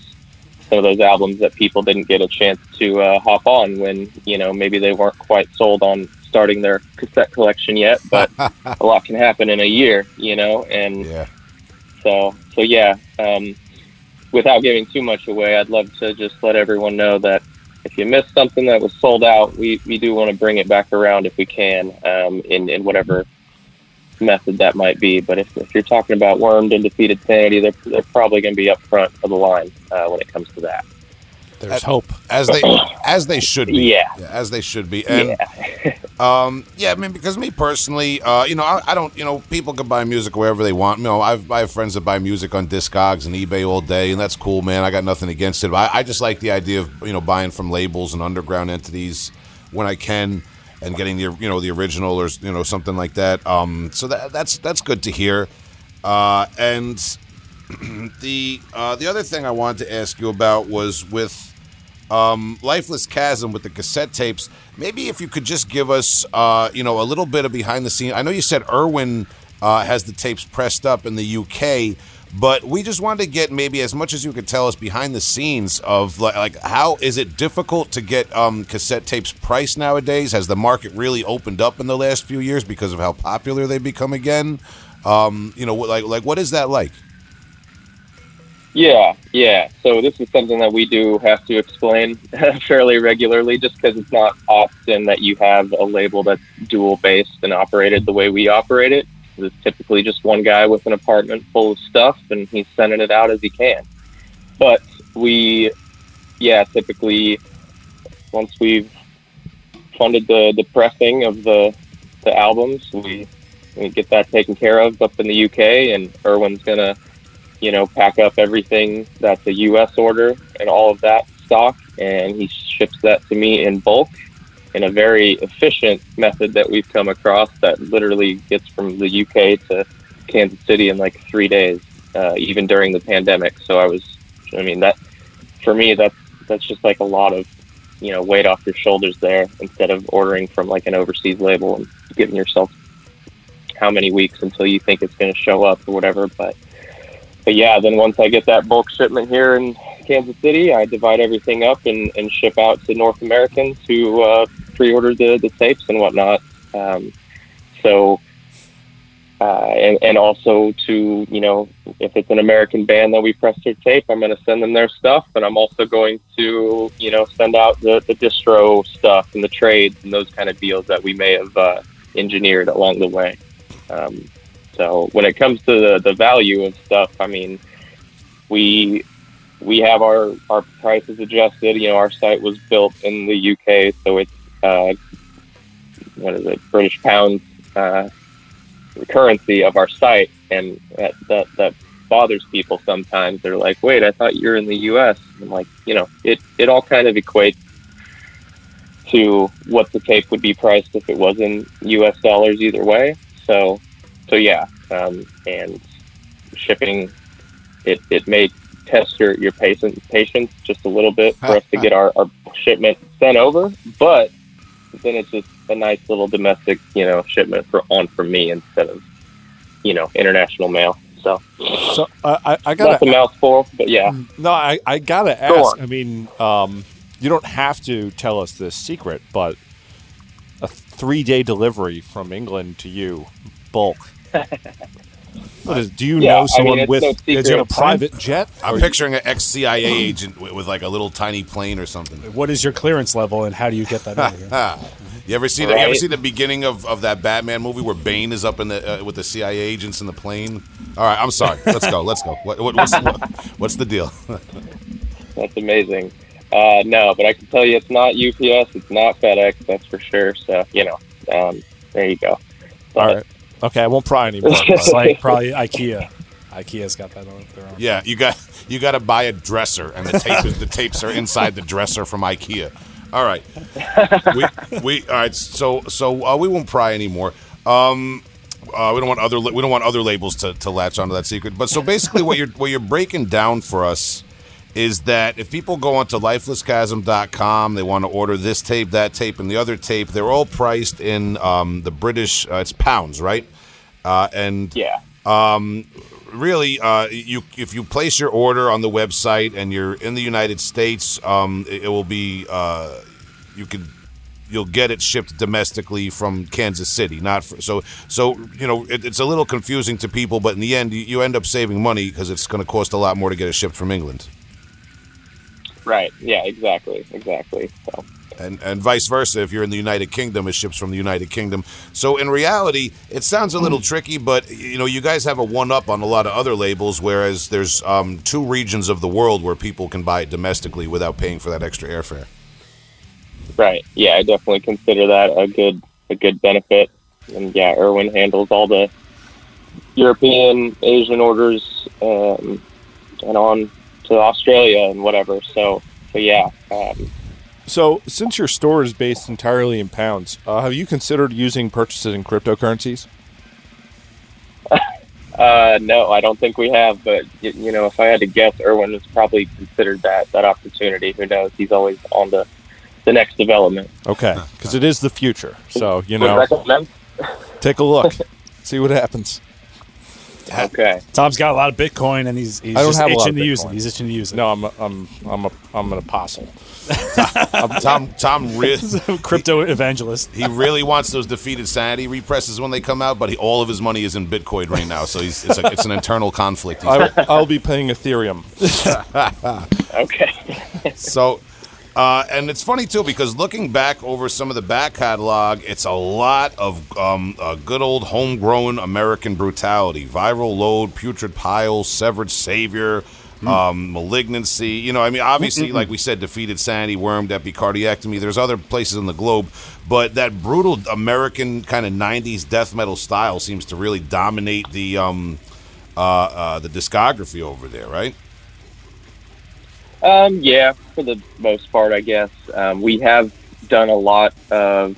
some of those albums that people didn't get a chance to uh, hop on when you know maybe they weren't quite sold on starting their cassette collection yet. But a lot can happen in a year, you know, and yeah. so so yeah. Um, without giving too much away, I'd love to just let everyone know that if you missed something that was sold out, we, we do want to bring it back around if we can um, in, in whatever method that might be. But if, if you're talking about wormed and defeated sanity, they're, they're probably going to be up front of the line uh, when it comes to that. There's as, hope, as they as they should be. Yeah, yeah as they should be. And yeah, um, yeah. I mean, because me personally, uh, you know, I, I, don't, you know, people can buy music wherever they want. You know, I've, I have friends that buy music on Discogs and eBay all day, and that's cool, man. I got nothing against it. But I, I just like the idea of you know buying from labels and underground entities when I can and getting the you know the original or you know something like that. Um, so that that's that's good to hear. Uh, and the uh, the other thing I wanted to ask you about was with um, Lifeless Chasm with the cassette tapes. Maybe if you could just give us uh, you know a little bit of behind the scenes. I know you said Erwin uh, has the tapes pressed up in the UK. But we just wanted to get maybe as much as you could tell us behind the scenes of like, like how is it difficult to get um, cassette tapes priced nowadays? Has the market really opened up in the last few years because of how popular they become again? Um, you know, like like what is that like? Yeah, yeah. So this is something that we do have to explain fairly regularly, just because it's not often that you have a label that's dual based and operated the way we operate it. It's typically just one guy with an apartment full of stuff, and he's sending it out as he can. But we, yeah, typically once we've funded the the pressing of the the albums, we we get that taken care of up in the UK, and Erwin's gonna, you know, pack up everything that's a US order and all of that stock, and he ships that to me in bulk in a very efficient method that we've come across that literally gets from the UK to Kansas City in like three days, uh, even during the pandemic. So I was, I mean, that for me, that's that's just like a lot of you know weight off your shoulders there instead of ordering from like an overseas label and giving yourself how many weeks until you think it's going to show up or whatever. But but yeah, then once I get that bulk shipment here in Kansas City, I divide everything up and, and ship out to North Americans who uh, pre-order the, the tapes and whatnot. Um, so, uh, and, and also to, you know, if it's an American band that we press their tape, I'm going to send them their stuff. And I'm also going to, you know, send out the, the distro stuff and the trades and those kind of deals that we may have uh, engineered along the way. Um, so when it comes to the, the value of stuff, I mean, we we have our, our prices adjusted. You know, our site was built in the UK, so it's uh, what is it, British pounds uh, currency of our site, and that, that that bothers people sometimes. They're like, "Wait, I thought you're in the U.S." I'm like, you know, it it all kind of equates to what the tape would be priced if it was in U.S. dollars either way. So, so yeah, um, and shipping it it may test your your patient patience just a little bit for us to get our, our shipment sent over, but then it's just a nice little domestic you know shipment for on for me instead of you know international mail. So So uh, I, I that's a mouthful, but yeah. no, I, I gotta ask. on. I mean, um, you don't have to tell us this secret, but a three day delivery from England to you, bulk. What is? Do you Yeah, know mean, someone it's with? no is it a private jet? I'm picturing an ex CIA agent with, with like a little tiny plane or something. What is your clearance level, and how do you get that over here? Ah. You ever see the, you ever see the beginning of, of that Batman movie where Bane is up in the uh, with the CIA agents in the plane? All right, I'm sorry. Let's go. Let's go. What, what, what's, what, what's the deal? That's amazing. Uh, no, but I can tell you it's not UPS, it's not FedEx, that's for sure. So, you know, um, there you go. All right. Okay, I won't pry anymore. It's like probably IKEA. IKEA's got that on their own. Yeah, you got you got to buy a dresser, and the tape is, the tapes are inside the dresser from IKEA. All right, we, we all right. So so uh, we won't pry anymore. Um, uh, we don't want other we don't want other labels to, to latch onto that secret. But so basically, what you're what you're breaking down for us is that if people go onto lifelesschasm.com, they want to order this tape, that tape, and the other tape. They're all priced in um, the British. Uh, it's pounds, right? Uh, and Yeah. really, uh, you if you place your order on the website and you're in the United States, um, it, it will be uh, you can you'll get it shipped domestically from Kansas City. Not for, so so you know it, it's a little confusing to people, but in the end, you, you end up saving money because it's going to cost a lot more to get it shipped from England. Right. Yeah, exactly. Exactly. So, and and vice versa if you're in the United Kingdom it ships from the United Kingdom so in reality it sounds a little tricky but you know you guys have a one up on a lot of other labels whereas there's um, two regions of the world where people can buy it domestically without paying for that extra airfare right. Yeah, I definitely consider that a good, a good benefit. And yeah, Erwin handles all the European, Asian orders, um, and on to Australia and whatever. So, so yeah, um, So, since your store is based entirely in pounds, uh, have you considered using purchases in cryptocurrencies? Uh, no, I don't think we have. But you know, if I had to guess, Erwin has probably considered that that opportunity. Who knows? He's always on the the next development. Okay, because it is the future. So you know, take a look, see what happens. Okay. Tom's got a lot of Bitcoin, and he's, he's I don't just have a lot itching of to use Bitcoin. it. He's itching to use it. No, I'm a, I'm I'm a I'm an apostle. Tom Tom really crypto evangelist. he really wants those defeated sanity represses when they come out but he, all of his money is in Bitcoin right now so he's it's, a, it's an internal conflict He's- I, I'll be paying Ethereum. Okay. So, uh, and it's funny too because looking back over some of the back catalog, it's a lot of um, uh, good old homegrown American brutality: viral load, putrid pile, severed savior. Um, malignancy, you know, I mean, obviously, like we said, defeated sanity, wormed, epicardiectomy. There's other places in the globe, but that brutal American kind of '90s death metal style seems to really dominate the um, uh, uh, the discography over there, right? Um, yeah, for the most part, I guess. Um, we have done a lot of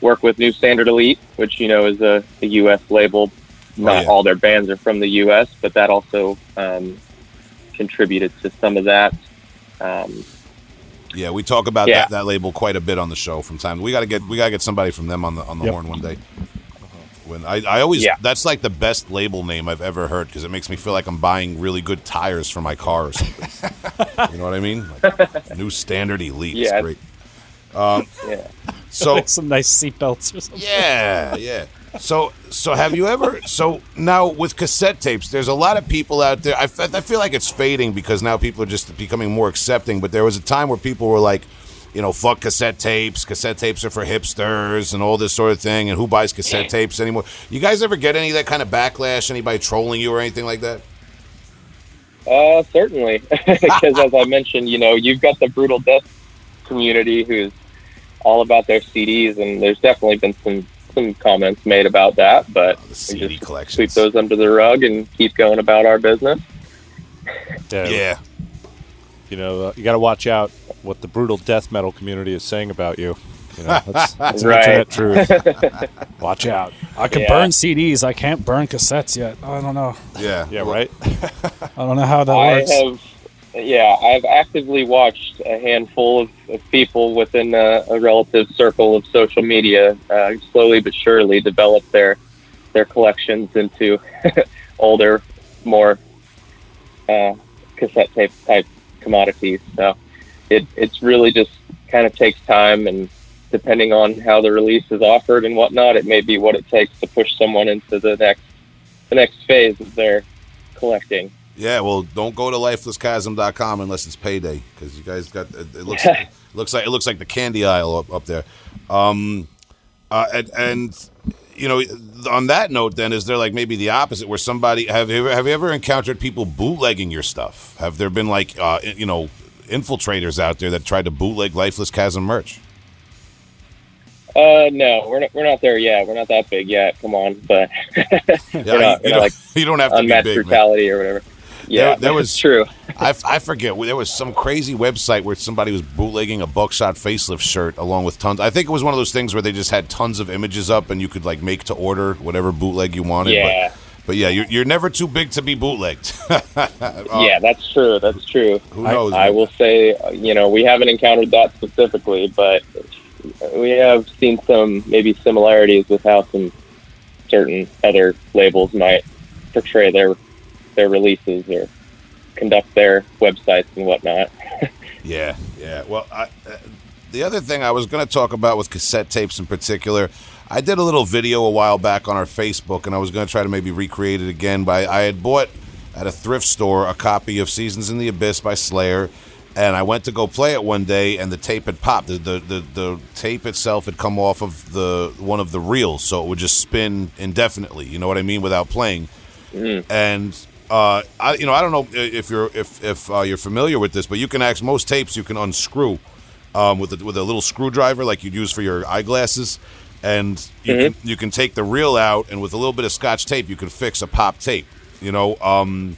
work with New Standard Elite, which, you know, is a, a U.S. label. Not yeah. all their bands are from the U.S., but that also um, contributed to some of that. Um, Yeah, we talk about Yeah. that, that label quite a bit on the show from time. We got to get we got to get somebody from them on the on the Yep. horn one day. When I, I always Yeah. that's like the best label name I've ever heard because it makes me feel like I'm buying really good tires for my car or something. you know what I mean? Like, new standard elite. Yeah. It's great. Um, yeah. So Like some nice seatbelts or something. yeah, yeah. So, so have you ever? So now with cassette tapes, there's a lot of people out there. I, I feel like it's fading because now people are just becoming more accepting. But there was a time where people were like, you know, fuck cassette tapes. Cassette tapes are for hipsters and all this sort of thing. And who buys cassette tapes anymore? You guys ever get any of that kind of backlash? Anybody trolling you or anything like that? Uh, certainly, because as I mentioned, you know, you've got the brutal death community who's all about their CDs, and there's definitely been some some comments made about that, but The we just collections. sweep those under the rug and keep going about our business. Dude, Yeah. You know, uh, you got to watch out. what the brutal death metal community is saying about you. You know, that's, that's Right. internet truth. Watch out. I can Yeah. burn CDs. I can't burn cassettes yet. I don't know. Yeah. Yeah, right. I don't know how that I works. have, yeah, I've actively watched a handful of, of people within a, a relative circle of social media uh, slowly but surely develop their their collections into older, more uh, cassette tape type commodities. So it it's really just kind of takes time and. Depending on how the release is offered and whatnot, it may be what it takes to push someone into the next the next phase of their collecting. Yeah, well, don't go to lifelesschasm.com unless it's payday because you guys got it, it looks looks like it looks like the candy aisle up, up there. Um, uh, and, and you know, on that note, then is there like maybe the opposite where somebody have you ever, have you ever encountered people bootlegging your stuff? Have there been like uh, you know infiltrators out there that tried to bootleg Lifeless Chasm merch? Uh, no, we're not. We're not there yet. We're not that big yet. Come on, but Yeah, not- you, don't, like you don't have to be unmatched big, man. brutality or whatever. Yeah, there was- true. I, I forget. There was some crazy website where somebody was bootlegging a Buckshot facelift shirt along with tons. I think it was one of those things where they just had tons of images up and you could like make to order whatever bootleg you wanted. Yeah. But, but yeah, you're, you're never too big to be bootlegged. yeah, that's true. That's true. Who knows? I man? will say, uh, you know, we haven't encountered that specifically, but we have seen some maybe similarities with how some certain other labels might portray their their releases or conduct their websites and whatnot. Yeah, yeah. Well, I, uh, the other thing I was going to talk about with cassette tapes in particular, I did a little video a while back on our Facebook, and I was going to try to maybe recreate it again. By I had bought at a thrift store a copy of Seasons in the Abyss by Slayer, and I went to go play it one day, and the tape had popped. The the, the, the tape itself had come off of the one of the reels, so it would just spin indefinitely. You know what I mean? Without playing and uh, I, you know, I don't know if you're if if uh, you're familiar with this, but you can actually most tapes you can unscrew um, with a, with a little screwdriver like you'd use for your eyeglasses, and you can you can take the reel out, and with a little bit of scotch tape, you can fix a pop tape. You know, um,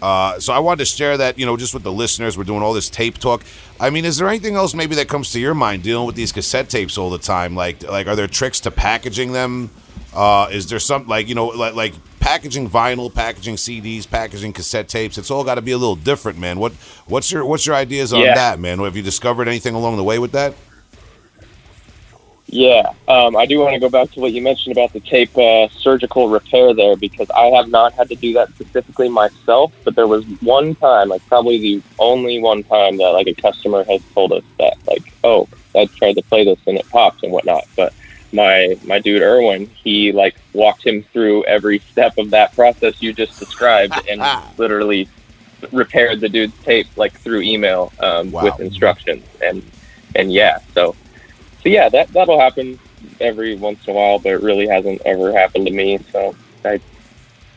uh, so I wanted to share that, you know, just with the listeners. We're doing all this tape talk. I mean, is there anything else maybe that comes to your mind dealing with these cassette tapes all the time? Like, like are there tricks to packaging them? Uh, is there some like you know like like packaging vinyl, packaging CDs, packaging cassette tapes? It's all got to be a little different, man. What what's your what's your ideas on Yeah. that, man? Have you discovered anything along the way with that? Yeah, um, I do want to go back to what you mentioned about the tape uh, surgical repair there because I have not had to do that specifically myself, but there was one time, like probably the only one time that like a customer has told us that like, oh, I tried to play this and it popped and whatnot. But my my dude Erwin, he like walked him through every step of that process you just described and literally repaired the dude's tape like through email um, Wow. with instructions and and yeah, so so yeah, that that'll happen every once in a while, but it really hasn't ever happened to me. So I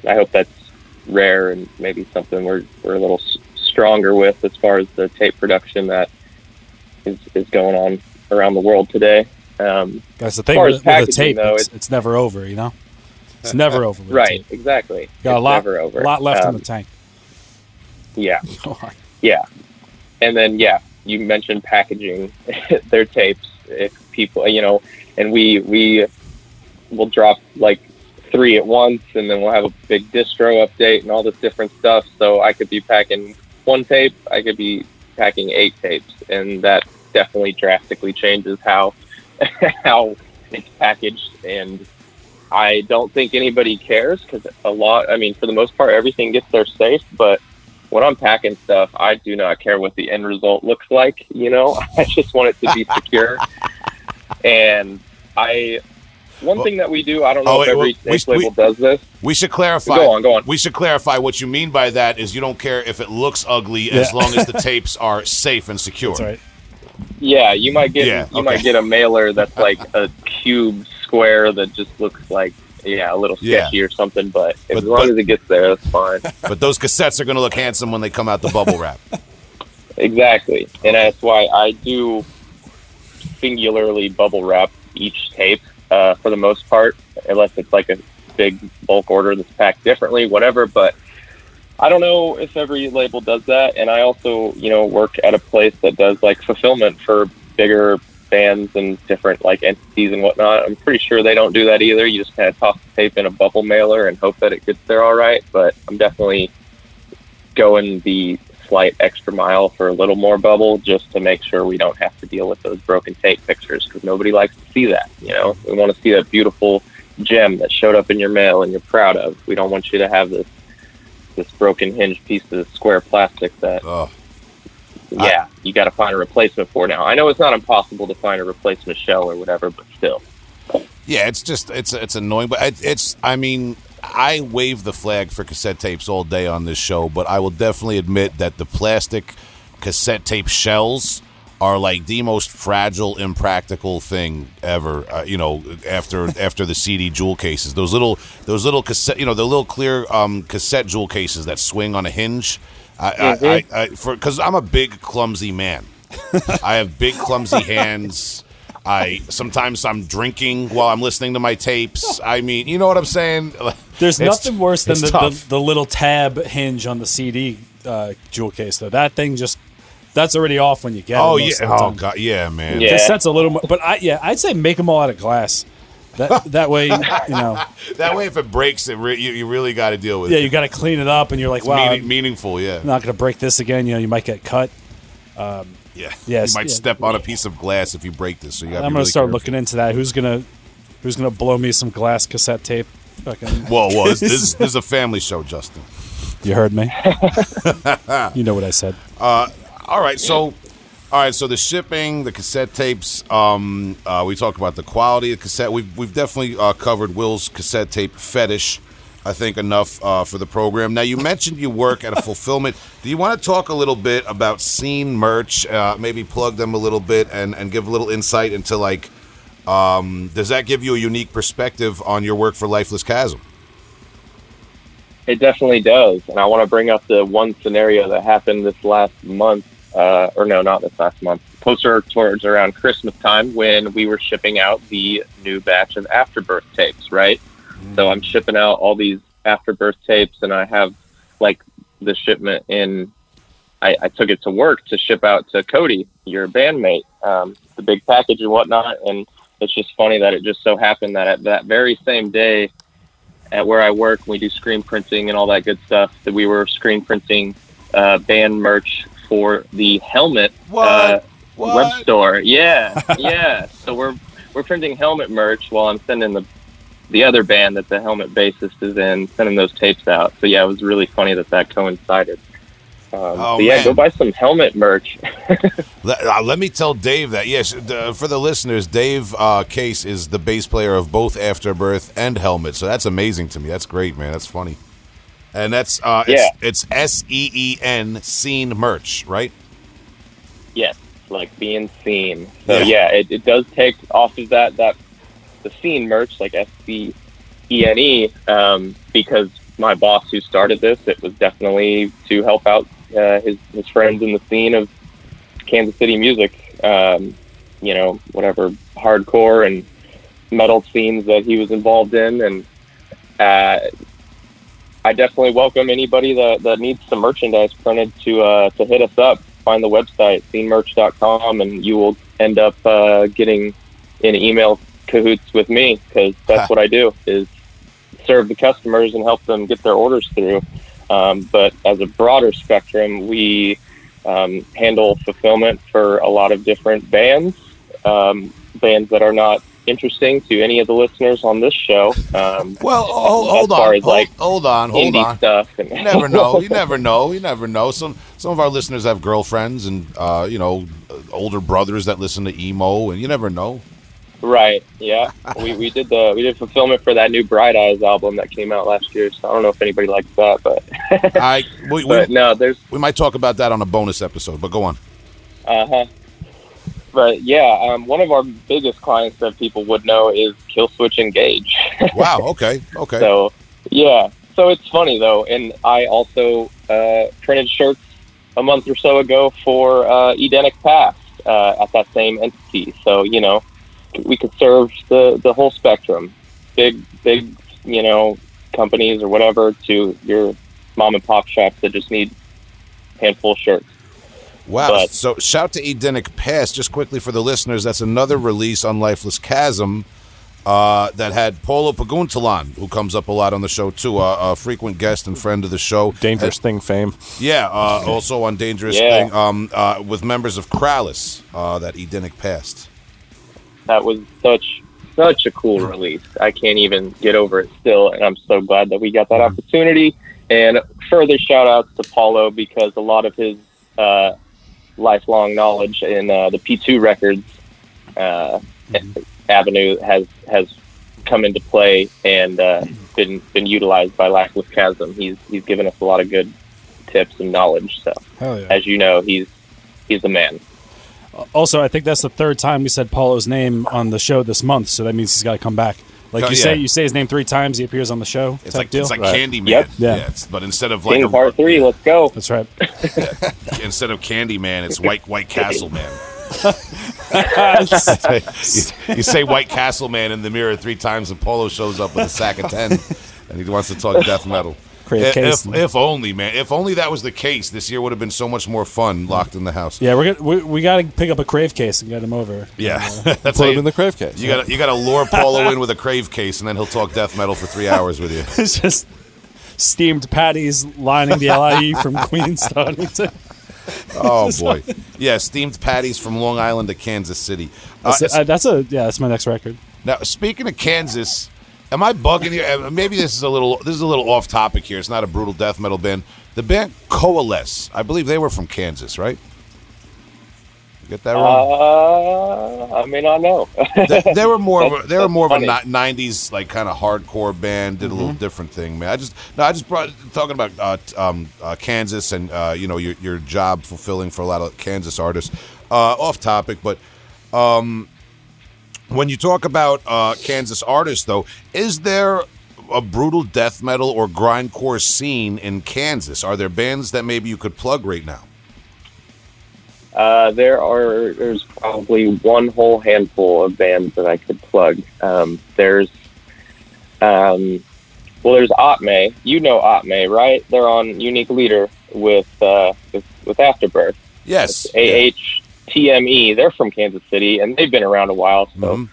I hope that's rare and maybe something we're we're a little s- stronger with as far as the tape production that is is going on around the world today. Um, That's the thing with, with the tape. though, it's, it's never over, you know? It's never over. With right, exactly. Got a lot, never over. a lot left Um, in the tank. Yeah. Yeah. And then yeah, you mentioned packaging their tapes. If people, you know, and we we will drop like three at once, and then we'll have a big distro update and all this different stuff. So I could be packing one tape, I could be packing eight tapes, and that definitely drastically changes how how it's packaged and. I don't think anybody cares because a lot. I mean, for the most part, everything gets there safe. But when I'm packing stuff, I do not care what the end result looks like. You know, I just want it to be secure. and I, one Well- thing that we do, I don't know Oh, if every well, we- label we- does this. We should clarify. Go on, go on. We should clarify what you mean by that is you don't care if it looks ugly as long as the tapes are safe and secure. That's right. Yeah, you might get Yeah, you okay. might get a mailer that's like a cube square that just looks like yeah a little Yeah. sketchy or something. But, But- as long but- as it gets there, that's fine. But those cassettes are going to look handsome when they come out the bubble wrap. Exactly, and that's why I do singularly bubble wrap each tape uh, for the most part, unless it's like a big bulk order that's packed differently, whatever. But I don't know if every label does that, and I also, you know, work at a place that does like fulfillment for bigger bands and different like entities and whatnot. I'm pretty sure they don't do that either. You just kind of toss the tape in a bubble mailer and hope that it gets there all right. But I'm definitely going the slight extra mile for a little more bubble just to make sure we don't have to deal with those broken tape pictures because nobody likes to see that. You know, we want to see that beautiful gem that showed up in your mail and you're proud of. We don't want you to have this this broken hinge piece of square plastic that Oh, yeah, you got to find a replacement for now. I know it's not impossible to find a replacement shell or whatever, but still. yeah. It's just it's it's annoying, but it, it's. I mean, I wave the flag for cassette tapes all day on this show, but I will definitely admit that the plastic cassette tape shells are like the most fragile, impractical thing ever. Uh, you know, after after the CD jewel cases, those little those little cassette, you know, the little clear um, cassette jewel cases that swing on a hinge. I, Mhm. I, I, I for because I'm a big clumsy man. I have big clumsy hands. I sometimes I'm drinking while I'm listening to my tapes. I mean, you know what I'm saying? There's It's- nothing worse than the, the, the little tab hinge on the CD uh, jewel case, though. That thing just that's already off when you get Oh it. yeah, most of the oh time. god, yeah, man. Yeah. Cassette's a little more, but I yeah, I'd say make them all out of glass. That that way, you know, That way, if it breaks, it re- you, you really got to deal with it. yeah, it. you got to clean it up, and you're like, It's wow, meaning- I'm meaningful, yeah. not going to break this again. You know, you might get cut. Um, yeah, Yes, you might yeah. step on a piece of glass if you break this. So you got. I'm going to start looking into that. Who's gonna who's gonna blow me some glass cassette tape? Fucking, Whoa, whoa! This, this, this is a family show, Justin. you heard me. you know what I said. Uh, All right, so. All right, so the shipping, the cassette tapes. Um, uh, we talked about the quality of cassette. We've we've definitely uh, covered Will's cassette tape fetish. I think enough uh, for the program. Now you mentioned you work at a fulfillment. Do you want to talk a little bit about scene merch? Uh, maybe plug them a little bit and and give a little insight into like. Um, does that give you a unique perspective on your work for Lifeless Chasm? It definitely does. And I want to bring up the one scenario that happened this last month, uh, or no, not this last month, closer towards around Christmas time when we were shipping out the new batch of Afterbirth tapes, right? So I'm shipping out all these Afterbirth tapes, and I have like the shipment in. I, I took it to work to ship out to Cody, your bandmate, um, the big package and whatnot. And it's just funny that it just so happened that at that very same day, at where I work, we do screen printing and all that good stuff. That we were screen printing uh, band merch for the helmet uh, web store. Yeah, yeah. so we're we're printing helmet merch while I'm sending the the other band that the helmet bassist is in, sending those tapes out. So yeah, it was really funny that that coincided. Um, Oh, so yeah, man. go buy some helmet merch. Let, uh, let me tell Dave that yes, the, for the listeners, Dave uh, Case is the bass player of both Afterbirth and Helmet. So that's amazing to me. That's great, man. That's funny. And that's uh, Yeah. it's, it's S E E N scene merch, right? yes, like being seen. So Yeah. yeah, it, it does take off of that that the scene merch, like S C E N E, um, because my boss who started this, it was definitely to help out uh, his his friends in the scene of Kansas City music. Um, you know, whatever hardcore and metal scenes that he was involved in, and uh, I definitely welcome anybody that, that needs some merchandise printed to uh, to hit us up. Find the website seenmerch.com, and you will end up uh, getting an email cahoots with me because that's what I do is serve the customers and help them get their orders through. Um, but as a broader spectrum, we um, handle fulfillment for a lot of different bands, um, bands that are not interesting to any of the listeners on this show. Um, Well, hold, hold on, hold, like, hold on, hold on. stuff. And You never know. You never know. You never know. Some some of our listeners have girlfriends and uh, you know older brothers that listen to emo, and you never know. Right. Yeah. we, we did the we did fulfillment for that new Bright Eyes album that came out last year. So I don't know if anybody likes that, but I we, but we, no, there's we might talk about that on a bonus episode, but go on. uh huh. But yeah, um, one of our biggest clients that people would know is Killswitch Engage. Wow. Okay. Okay. So yeah, so it's funny though, and I also uh, printed shirts a month or so ago for uh, Edenic Past uh, at that same entity. So you know, we could serve the the whole spectrum, big big you know companies or whatever to your mom and pop shops that just need handful of shirts. Wow. But- so shout to Edenic Past. Just quickly for the listeners, that's another release on Lifeless Chasm uh, that had Paulo Paguntalan, who comes up a lot on the show too, uh, a frequent guest and friend of the show. Dangerous thing fame. Yeah, uh, also on Dangerous Yeah. Thing um, uh, with members of Kralis uh, that Edenic Past. That was such such a cool release. I can't even get over it still, and I'm so glad that we got that opportunity. And further shout outs to Paulo because a lot of his uh, lifelong knowledge in uh, the P2 Records uh, avenue has has come into play and uh, been been utilized by Lifeless Chasm. He's he's given us a lot of good tips and knowledge. So yeah. as you know, he's he's the man. Also, I think that's the third time we said Paulo's name on the show this month, so that means he's got to come back. Like Oh, you yeah. say, you say his name three times, he appears on the show. It's like deal. it's like Right. Candyman. Yep. Yeah. it's- but instead of like a, Part Three, let's go. That's right. instead of Candyman, it's White White Castle Man. you, you say White Castle Man in the mirror three times, and Paulo shows up with a sack of ten, and he wants to talk death metal. Crave if, case. if, if only, man. If only that was the case, this year would have been so much more fun locked in the house. yeah, we're gonna, we, we got to pick up a crave case and get him over. Yeah, that's Put how him you, in the crave case. you got you got to lure Paulo in with a crave case, and then he'll talk death metal for three hours with you. it's just steamed patties lining the LIE from Queens to Huntington. Oh boy, yeah, steamed patties from Long Island to Kansas City. Uh, That's, uh, that's a yeah. That's my next record. Now, speaking of Kansas, am I bugging you? Uh, Maybe this is a little this is a little off topic here. It's not a brutal death metal band. The band Coalesce, I believe they were from Kansas, right? Get that wrong? Uh, I may not know. they, they were more of a, they were more of a '90s like kind of hardcore band. Did a little Mm-hmm. different thing, man. I just no, I just brought talking about uh, um, uh, Kansas and uh, you know your your job fulfilling for a lot of Kansas artists. Uh, off topic, but um, when you talk about uh, Kansas artists, though, is there a brutal death metal or grindcore scene in Kansas? Are there bands that maybe you could plug right now? Uh, there are there's probably one whole handful of bands that I could plug. Um, there's um, well, there's Ahtme. You know Ahtme, right? They're on Unique Leader with uh, with, with Afterbirth. Yes. AHTME. They're from Kansas City, and they've been around a while. So Mhm.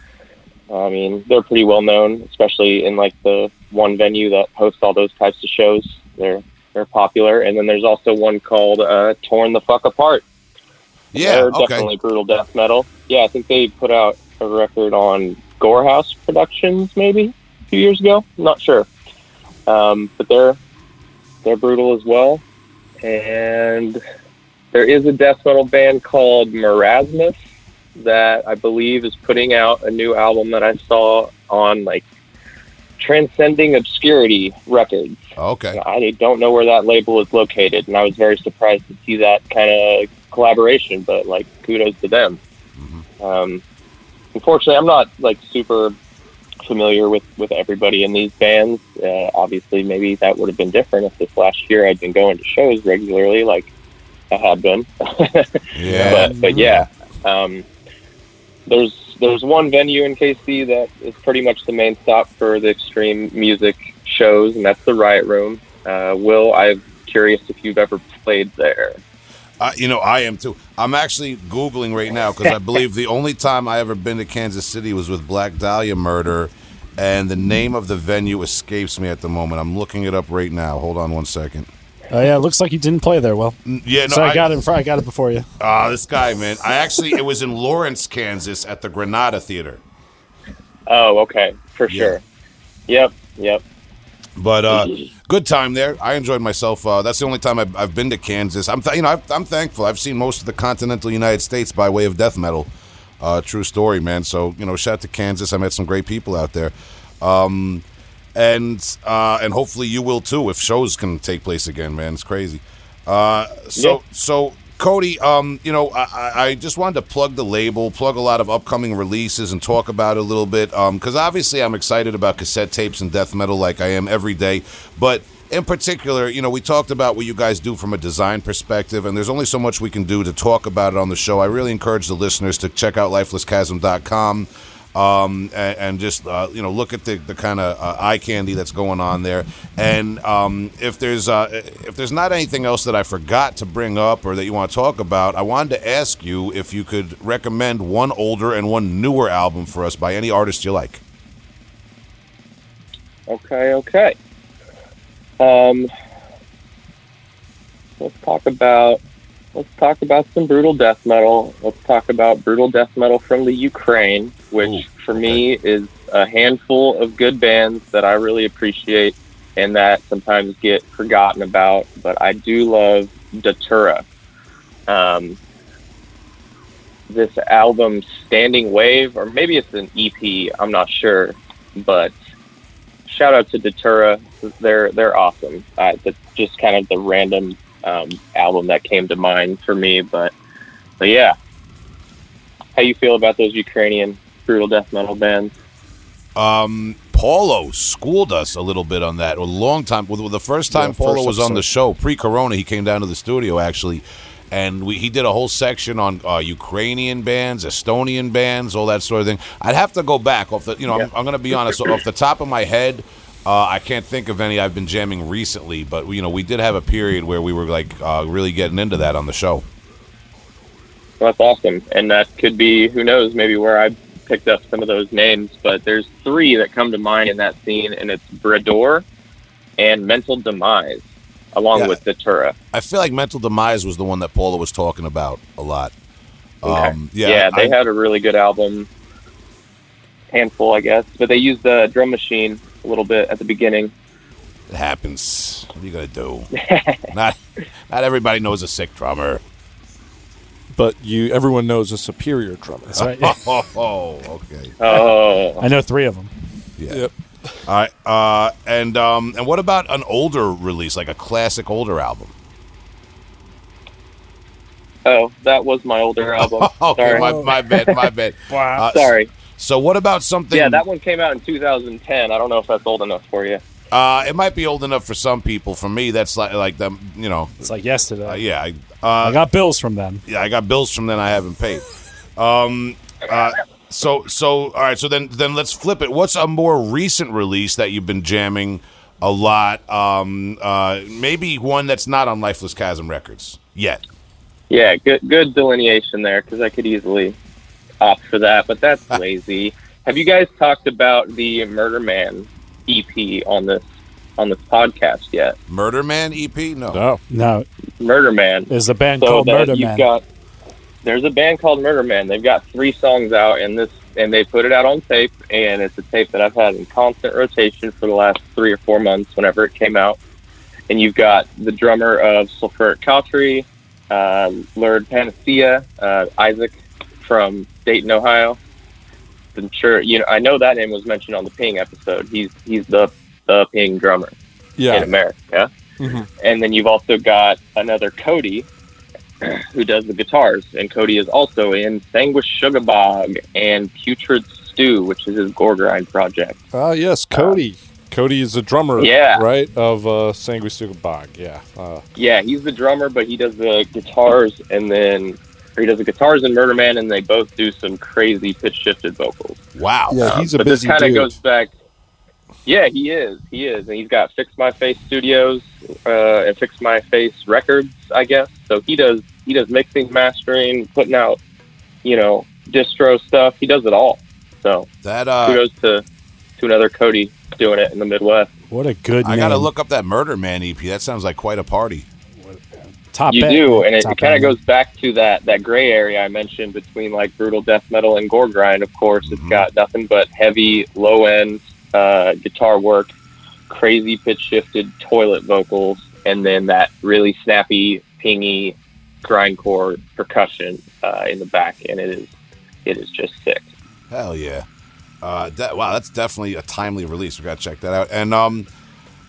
I mean, they're pretty well known, especially in like the one venue that hosts all those types of shows. They're they're popular, and then there's also one called uh, Torn the Fuck Apart. Yeah. They're Okay. definitely brutal death metal. Yeah, I think they put out a record on Gorehouse Productions maybe a few years ago. I'm not sure, um, but they're they're brutal as well. And there is a death metal band called Marasmus that I believe is putting out a new album that I saw on like Transcending Obscurity Records. Okay. I don't know where that label is located, and I was very surprised to see that kind of collaboration. But like, kudos to them. Um, unfortunately, I'm not like super familiar with with everybody in these bands. Uh, obviously, maybe that would have been different if this last year I'd been going to shows regularly, like I have been. Yeah. but but yeah, um, there's there's one venue in KC that is pretty much the main stop for the extreme music shows, and that's the Riot Room. Uh, Will, I'm curious if you've ever played there. Uh, you know, I am too. I'm actually Googling right now because I believe the only time I ever been to Kansas City was with Black Dahlia Murder, and the name of the venue escapes me at the moment. I'm looking it up right now. Hold on one second. Oh yeah, it looks like you didn't play there. Well, Yeah, no, so I, got it. in I got it before you. Ah, this guy, man. I actually, it was in Lawrence, Kansas, at the Granada Theater. Oh, okay, for Yeah. sure. Yep, yep. But uh, good time there. I enjoyed myself. Uh, that's the only time I've, I've been to Kansas. I'm, th- you know, I've, I'm thankful. I've seen most of the continental United States by way of death metal. Uh, true story, man. So you know, shout out to Kansas. I met some great people out there, um, and uh, and hopefully you will too if shows can take place again, man. It's crazy. Uh, so Yeah. so Cody, um, you know, I, I- just wanted to plug the label, plug a lot of upcoming releases, and talk about it a little bit. Because obviously, I'm excited about cassette tapes and death metal like I am every day. But in particular, you know, we talked about what you guys do from a design perspective, and there's only so much we can do to talk about it on the show. I really encourage the listeners to check out lifelesschasm.com. um, and, and just uh, you know look at the, the kind of uh, eye candy that's going on there. And um, if there's uh, if there's not anything else that I forgot to bring up or that you want to talk about, I wanted to ask you if you could recommend one older and one newer album for us by any artist you like. Okay, okay. Um, let's talk about let's talk about some brutal death metal. Let's talk about brutal death metal from the Ukraine, which Ooh, for me is a handful of good bands that I really appreciate and that sometimes get forgotten about. But I do love Datura. Um, this album, Standing Wave, or maybe it's an EP. I'm not sure, but shout out to Datura. They're they're awesome. Uh, that's just kind of the random um, album that came to mind for me. But but yeah, how you feel about those Ukrainian brutal death metal bands? Um, Paulo schooled us a little bit on that a long time. Well, the first time Yeah, Paulo first was on the show pre-corona, he came down to the studio actually, and we, he did a whole section on uh, Ukrainian bands, Estonian bands, all that sort of thing. I'd have to go back off the. You know, I'm, I'm going to be honest. off the top of my head, uh, I can't think of any I've been jamming recently. But you know, we did have a period where we were like uh, really getting into that on the show. Well, that's awesome, and that could be who knows maybe where I picked up some of those names. But there's three that come to mind in that scene, and it's Brador and Mental Demise, along Yeah. with Datura. I feel like Mental Demise was the one that Paulo was talking about a lot. Okay. Um, yeah, they I- had a really good album. Handful, I guess, but they used the drum machine a little bit at the beginning. It happens. What are you gonna do? not, not everybody knows a sick drummer. But you, everyone knows a superior drummer. That's right. Oh, oh, okay. Oh, I know three of them. Yeah. Yep. All right. Uh, and um, and what about an older release, like a classic older album? oh, that was my older album. okay, Sorry, my, my bad, my bad. Wow. Uh, sorry. So what about something? Yeah, that one came out in 2010. I don't know if that's old enough for you. Uh, it might be old enough for some people. For me, that's like like them. You know. It's like yesterday. Uh, yeah. I, I uh, got bills from them. yeah. I got bills from then I haven't paid. Um. Uh. So so all right. So then then let's flip it. What's a more recent release that you've been jamming a lot? Um. Uh. Maybe one that's not on Lifeless Chasm Records yet. Yeah, good good delineation there because I could easily opt for that, but that's lazy. Have you guys talked about the Murder Man EP on this on this podcast yet? Murder Man EP? No. No. No, Murder Man. there's a band so called that Murder you've Man. got there's a band called Murder Man. They've got three songs out, and this and they put it out on tape, and it's a tape that I've had in constant rotation for the last three or four months. Whenever it came out, and you've got the drummer of Sulphuric Cautery, uh, Lurid Panacea, uh, Isaac from Dayton, Ohio. I'm sure you know. I know that name was mentioned on the Ping episode. He's he's the the Ping drummer in Yeah. America. Mhm. And then you've also got another Cody who does the guitars. And Cody is also in Sanguisuga Bog and Putrid Stew, which is his gore grind project. Ah, yes, Cody. Cody is a drummer, Yeah. right, of uh, Sanguisuga Bog. Yeah. Uh, Yeah, he's the drummer, but he does the guitars and then or he does the guitars in Murder Man and they both do some crazy pitch shifted vocals. Wow. yeah, he's a but busy this kind of goes back. Yeah, he is. He is, and he's got Fix My Face Studios uh, and Fix My Face Records, I guess. So he does he does mixing, mastering, putting out, you know, distro stuff. He does it all. So That uh, kudos to to another Cody doing it in the Midwest. What a good I name. gotta look up that Murder Man EP. That sounds like quite a party. Top you band. do, and it, it kind of goes back to that that gray area I mentioned between like brutal death metal and gore grind. Of course, it's Mhm. got nothing but heavy, low end uh, guitar work, crazy pitch shifted toilet vocals, and then that really snappy, pingy grindcore percussion uh, in the back, and it is it is just sick. Hell yeah. Uh, that, wow, that's definitely a timely release. We gotta check that out. And um,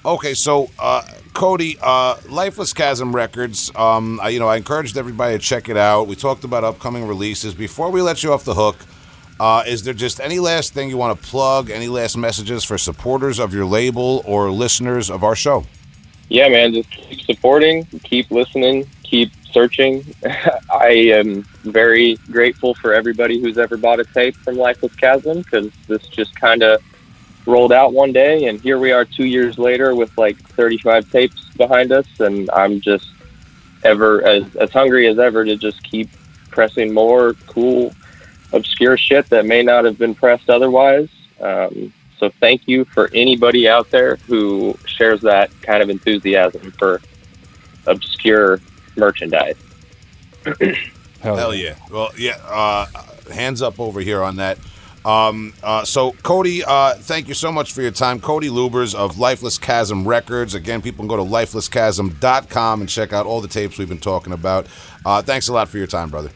okay, so uh, Cody, uh, Lifeless Chasm Records. Um, I, you know, I encouraged everybody to check it out. We talked about upcoming releases. Before we let you off the hook, uh, is there just any last thing you want to plug? Any last messages for supporters of your label or listeners of our show? Yeah, man, just keep supporting, keep listening, keep searching. I am very grateful for everybody who's ever bought a tape from Lifeless Chasm because this just kind of rolled out one day, and here we are two years later with like 35 tapes behind us, and I'm just ever as as hungry as ever to just keep pressing more cool, obscure shit that may not have been pressed otherwise. Um, so thank you for anybody out there who shares that kind of enthusiasm for obscure merchandise. Hell yeah. Well, yeah. Uh, hands up over here on that. Um, uh, so, Cody, uh, thank you so much for your time. Cody Luebbers of Lifeless Chasm Records. Again, people can go to lifelesschasm.com and check out all the tapes we've been talking about. Uh, thanks a lot for your time, brother.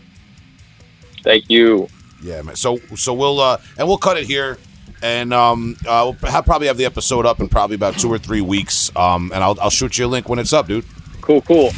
Thank you. Yeah, man. So, so we'll uh, and we'll cut it here, and um, uh, we'll have, probably have the episode up in probably about two or three weeks. Um, and I'll I'll shoot you a link when it's up, dude. Cool, cool.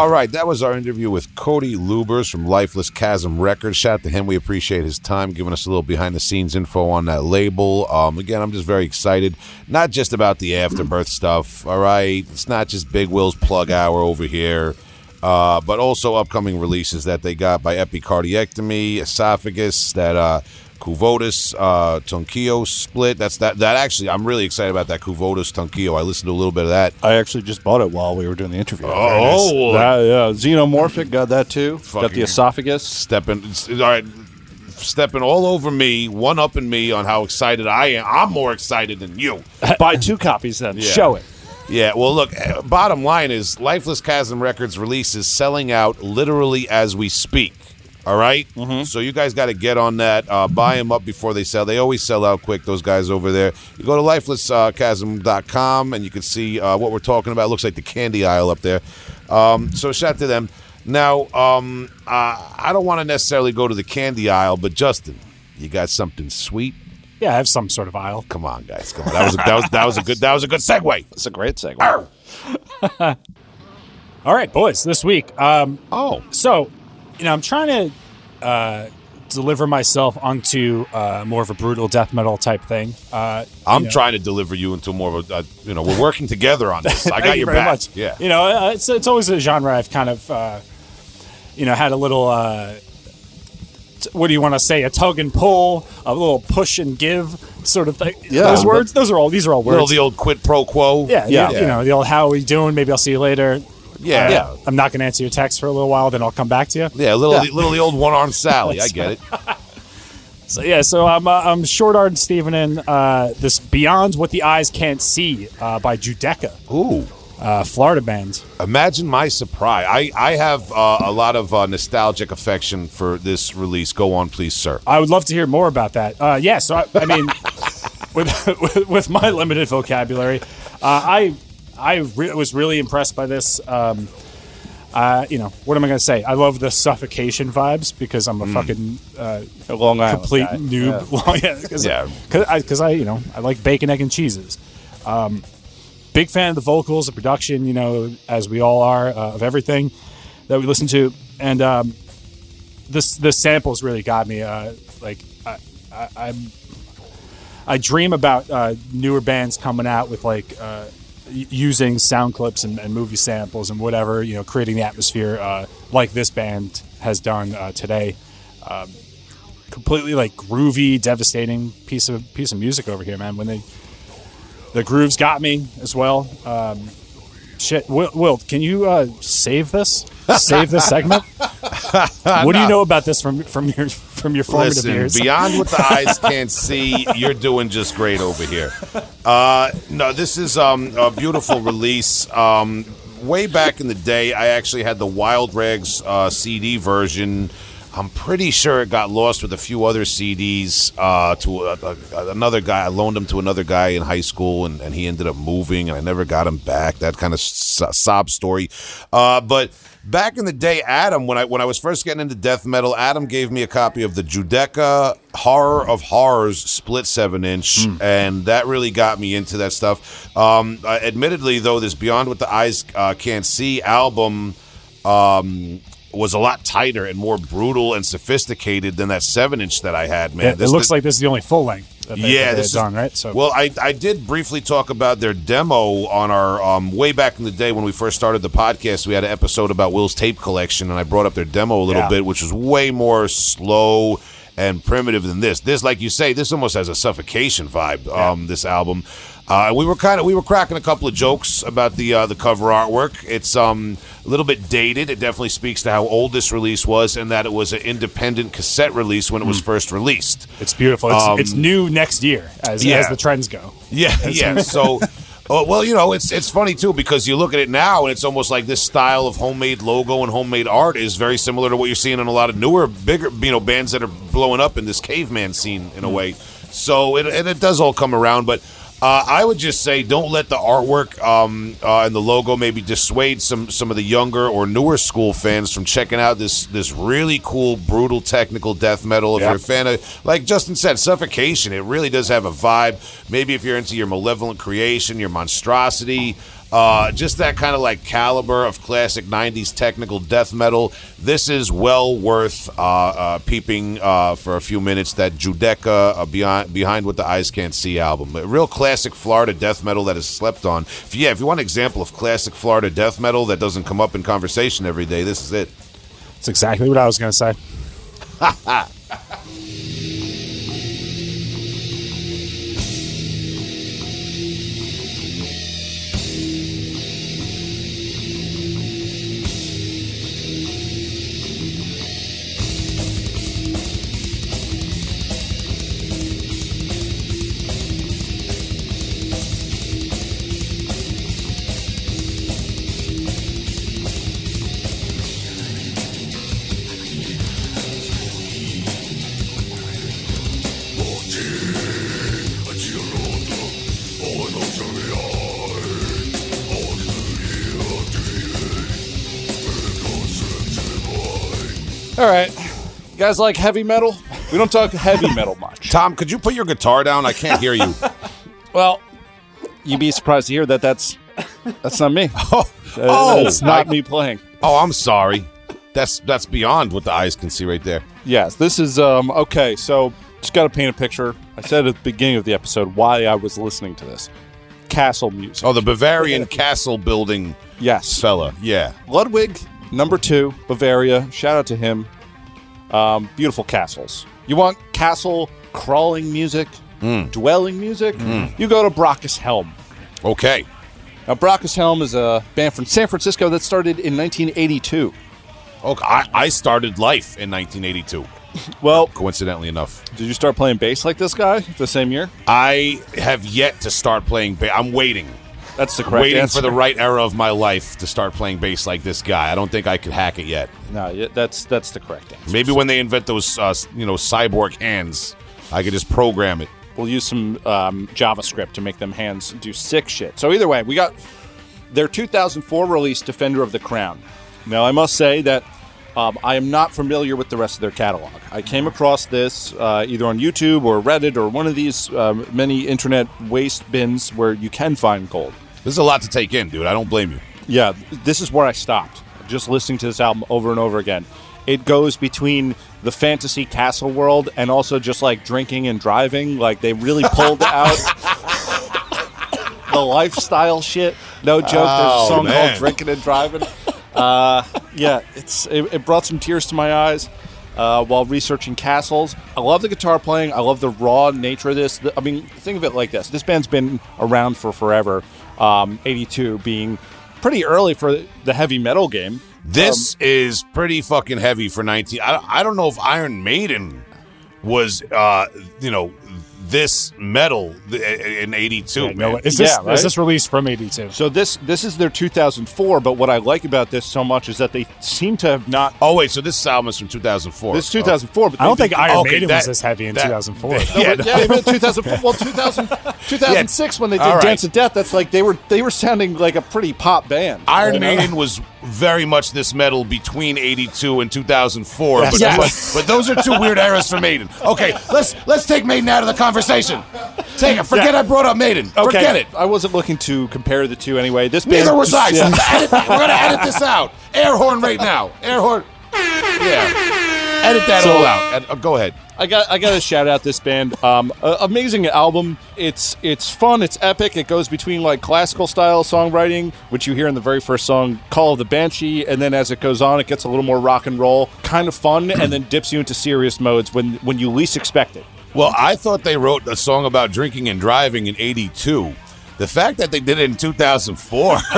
All right, that was our interview with Cody Luebbers from Lifeless Chasm Records. Shout out to him. We appreciate his time, giving us a little behind the scenes info on that label. Um, again, I'm just very excited, not just about the afterbirth stuff. All right, it's not just Big Will's plug hour over here, uh, but also upcoming releases that they got by Epicardiectomy, Esophagus, that uh, Kuvotus uh, Tonkio split. That's that. That actually, I'm really excited about that Kuvotus Tonkio. I listened to a little bit of that. I actually just bought it while we were doing the interview. Oh, That- yeah, xenomorphic got that too. got the esophagus. stepping all right stepping all over me one upping me on how excited i am i'm more excited than you Buy two copies then. Yeah. Show it. yeah well look uh, bottom line is lifeless chasm records release is selling out literally as we speak all right? so you guys got to get on that uh, buy them up before they sell they always sell out quick those guys over there you go to lifelesschasm.com and you can see uh, what we're talking about it looks like the candy aisle up there um, so shout to them now um, uh, i don't want to necessarily go to the candy aisle but justin you got something sweet Yeah, I have some sort of aisle. Come on, guys. Come on. That was a, that was that was a good that was a good segue. It's a great segue. All right, boys. This week, um, Oh, so you know, I'm trying to uh, deliver myself onto uh, more of a brutal death metal type thing. Uh, I'm you know. trying to deliver you into more of a uh, you know we're working together on this. I got you your very back. much. Yeah. you know, uh, it's it's always a genre I've kind of uh, you know had a little. Uh, t- what do you want to say? A tug and pull, a little push and give sort of thing. Yeah. those words. Those are all. These are all words. Little words. the old quid pro quo. yeah, Yeah. yeah. You know, the old "How are we doing?" Maybe I'll see you later. Yeah. Uh, Yeah. I'm not going to answer your text for a little while. Then I'll come back to you. Yeah, a little Yeah. Little the old one armed Sally. I get it. So yeah, so I'm uh, I'm short armed Steven in uh, this Beyond What the Eyes Can't See uh, by Judecca, Ooh. uh, Florida band. Imagine my surprise. I I have uh, a lot of uh, nostalgic affection for this release. Go on, please, sir. I would love to hear more about that. Uh, yeah, so I, I mean, with, with with my limited vocabulary, uh, I I re- was really impressed by this. Um, uh, you know, what am I going to say? I love the suffocation vibes because I'm a fucking uh, A Long Island complete guy. noob. Yeah, because Yeah. I, 'cause I, you know, I like bacon, egg, and cheeses. Um, big fan of the vocals, the production. You know, as we all are uh, of everything that we listen to, and um, this the samples really got me. Uh, like I, I, I'm, I dream about uh, newer bands coming out with like uh, using sound clips and, and movie samples and whatever you know, creating the atmosphere uh, like this band has done uh, today. Um, completely like groovy, devastating piece of piece of music over here, man. When they the grooves got me as well. Um, shit, Will can you uh, save this? Save this segment. what do you know about this from from your from your formative Listen, years? beyond what the eyes can't see, you're doing just great over here. Uh, no, this is um, a beautiful release. Um, way back in the day, I actually had the Wild Rags uh, CD version I'm pretty sure it got lost with a few other CDs uh, to a, a, another guy. I loaned them to another guy in high school, and, and he ended up moving, and I never got him back. That kind of so- sob story. Uh, but back in the day, Adam, when I when I was first getting into death metal, Adam gave me a copy of the Judecca Horror of Horrors split seven inch, and that really got me into that stuff. Um, uh, admittedly, though, this Beyond What the Eyes uh, Can't See album um, was a lot tighter and more brutal and sophisticated than that seven inch that I had, man. it, it This- looks like this is the only full length. That they, yeah, that they this is done right. So well, I I did briefly talk about their demo on our um, way back in the day when we first started the podcast. We had an episode about Will's tape collection, and I brought up their demo a little Yeah. bit, which was way more slow and primitive than this. This, like you say, this almost has a suffocation vibe. Um, this album. Uh, we were kind of we were cracking a couple of jokes about the uh, the cover artwork. It's um, a little bit dated. It definitely speaks to how old this release was, and that it was an independent cassette release when it Hmm. was first released. it's beautiful. It's, Um, it's new next year as, yeah. as the trends go. Yeah, yeah. So, uh, well, you know, it's it's funny too because you look at it now and it's almost like this style of homemade logo and homemade art is very similar to what you're seeing in a lot of newer, bigger, you know, bands that are blowing up in this caveman scene in a way. So it and it does all come around, but. Uh, I would just say don't let the artwork um, uh, and the logo maybe dissuade some some of the younger or newer school fans from checking out this this really cool, brutal, technical death metal. If Yeah. you're a fan of, like Justin said, Suffocation, it really does have a vibe. Maybe if you're into your malevolent creation, your monstrosity, uh, just that kind of like caliber of classic 90s technical death metal, this is well worth uh, uh, peeping uh, for a few minutes. That Judecca uh, Beyond, Behind What the Eyes Can't See album. A real classic Florida death metal that is slept on. If, yeah, if you want an example of classic Florida death metal that doesn't come up in conversation every day, this is it. It's exactly what I was going to say. All right. You guys like heavy metal? We don't talk heavy metal much. Tom, could you put your guitar down? I can't hear you. Well, you'd be surprised to hear that that's that's not me. oh, Uh, oh, that's not I- me playing. Oh, I'm sorry. That's that's beyond what the eyes can see right there. Yes, this is um okay, so just got to paint a picture. I said at the beginning of the episode why I was listening to this. Castle music. Oh, the Bavarian castle building yes. fella. Yeah. Ludwig, number two, Bavaria. Shout out to him. Um, beautiful castles. You want castle crawling music, dwelling music? You go to Brocas Helm. Okay. Now, Brocas Helm is a band from San Francisco that started in 1982. Okay. I, I started life in 1982. Well, Coincidentally enough, did you start playing bass like this guy the same year? I have yet to start playing bass. I'm waiting, That's the correct waiting answer. for the right era of my life to start playing bass like this guy. I don't think I could hack it yet. No, that's that's the correct answer. Maybe when they invent those, uh, you know, cyborg hands, I could just program it. We'll use some um, JavaScript to make them hands do sick shit. So either way, we got their 2004 release, Defender of the Crown. Now, I must say that um, I am not familiar with the rest of their catalog. I came across this uh, either on YouTube or Reddit or one of these um, many internet waste bins where you can find gold. This is a lot to take in, dude. I don't blame you. Yeah, this is where I stopped. Just listening to this album over and over again. It goes between the fantasy castle world and also just like drinking and driving. Like they really pulled out the lifestyle shit. No joke. There's Oh, a song man. called "Drinking and Driving." Uh, yeah, it's it, it brought some tears to my eyes uh, while researching castles. I love the guitar playing. I love the raw nature of this. I mean, think of it like this: this band's been around for forever. Um, '82 being pretty early for the heavy metal game. This is pretty fucking heavy for 19. I, I don't know if Iron Maiden was, uh, you know, this metal in '82. Yeah, no, is this Yeah, right? is this released from '82? So this this is their 2004, but what I like about this so much is that they seem to have not. oh wait, so this album is from 2004. This is 2004, but I don't think Iron okay, Maiden that- was this heavy in that- 2004. been- Yeah, but, yeah, even 2004. Well, 2000, 2006 when they did All right. Dance of Death, that's like they were they were sounding like a pretty pop band. Iron you know? Maiden was very much this metal between '82 and 2004, but, Yes. but but those are two weird eras for Maiden. Okay, let's let's take Maiden out of the conversation. Take it. Forget I brought up Maiden. Okay, Forget it. I wasn't looking to compare the two anyway. This Neither band, was I. Yeah. edit- we're gonna edit this out. Air horn right now. Air horn. Yeah. Edit that So- all out. Uh, go ahead. I got I got to shout out this band. Um, a- amazing album. It's it's fun. It's epic. It goes between like classical style songwriting, which you hear in the very first song, "Call of the Banshee," and then as it goes on, it gets a little more rock and roll, kind of fun, and then dips you into serious modes when when you least expect it. Well, I thought they wrote a song about drinking and driving in '82. The fact that they did it in 2004.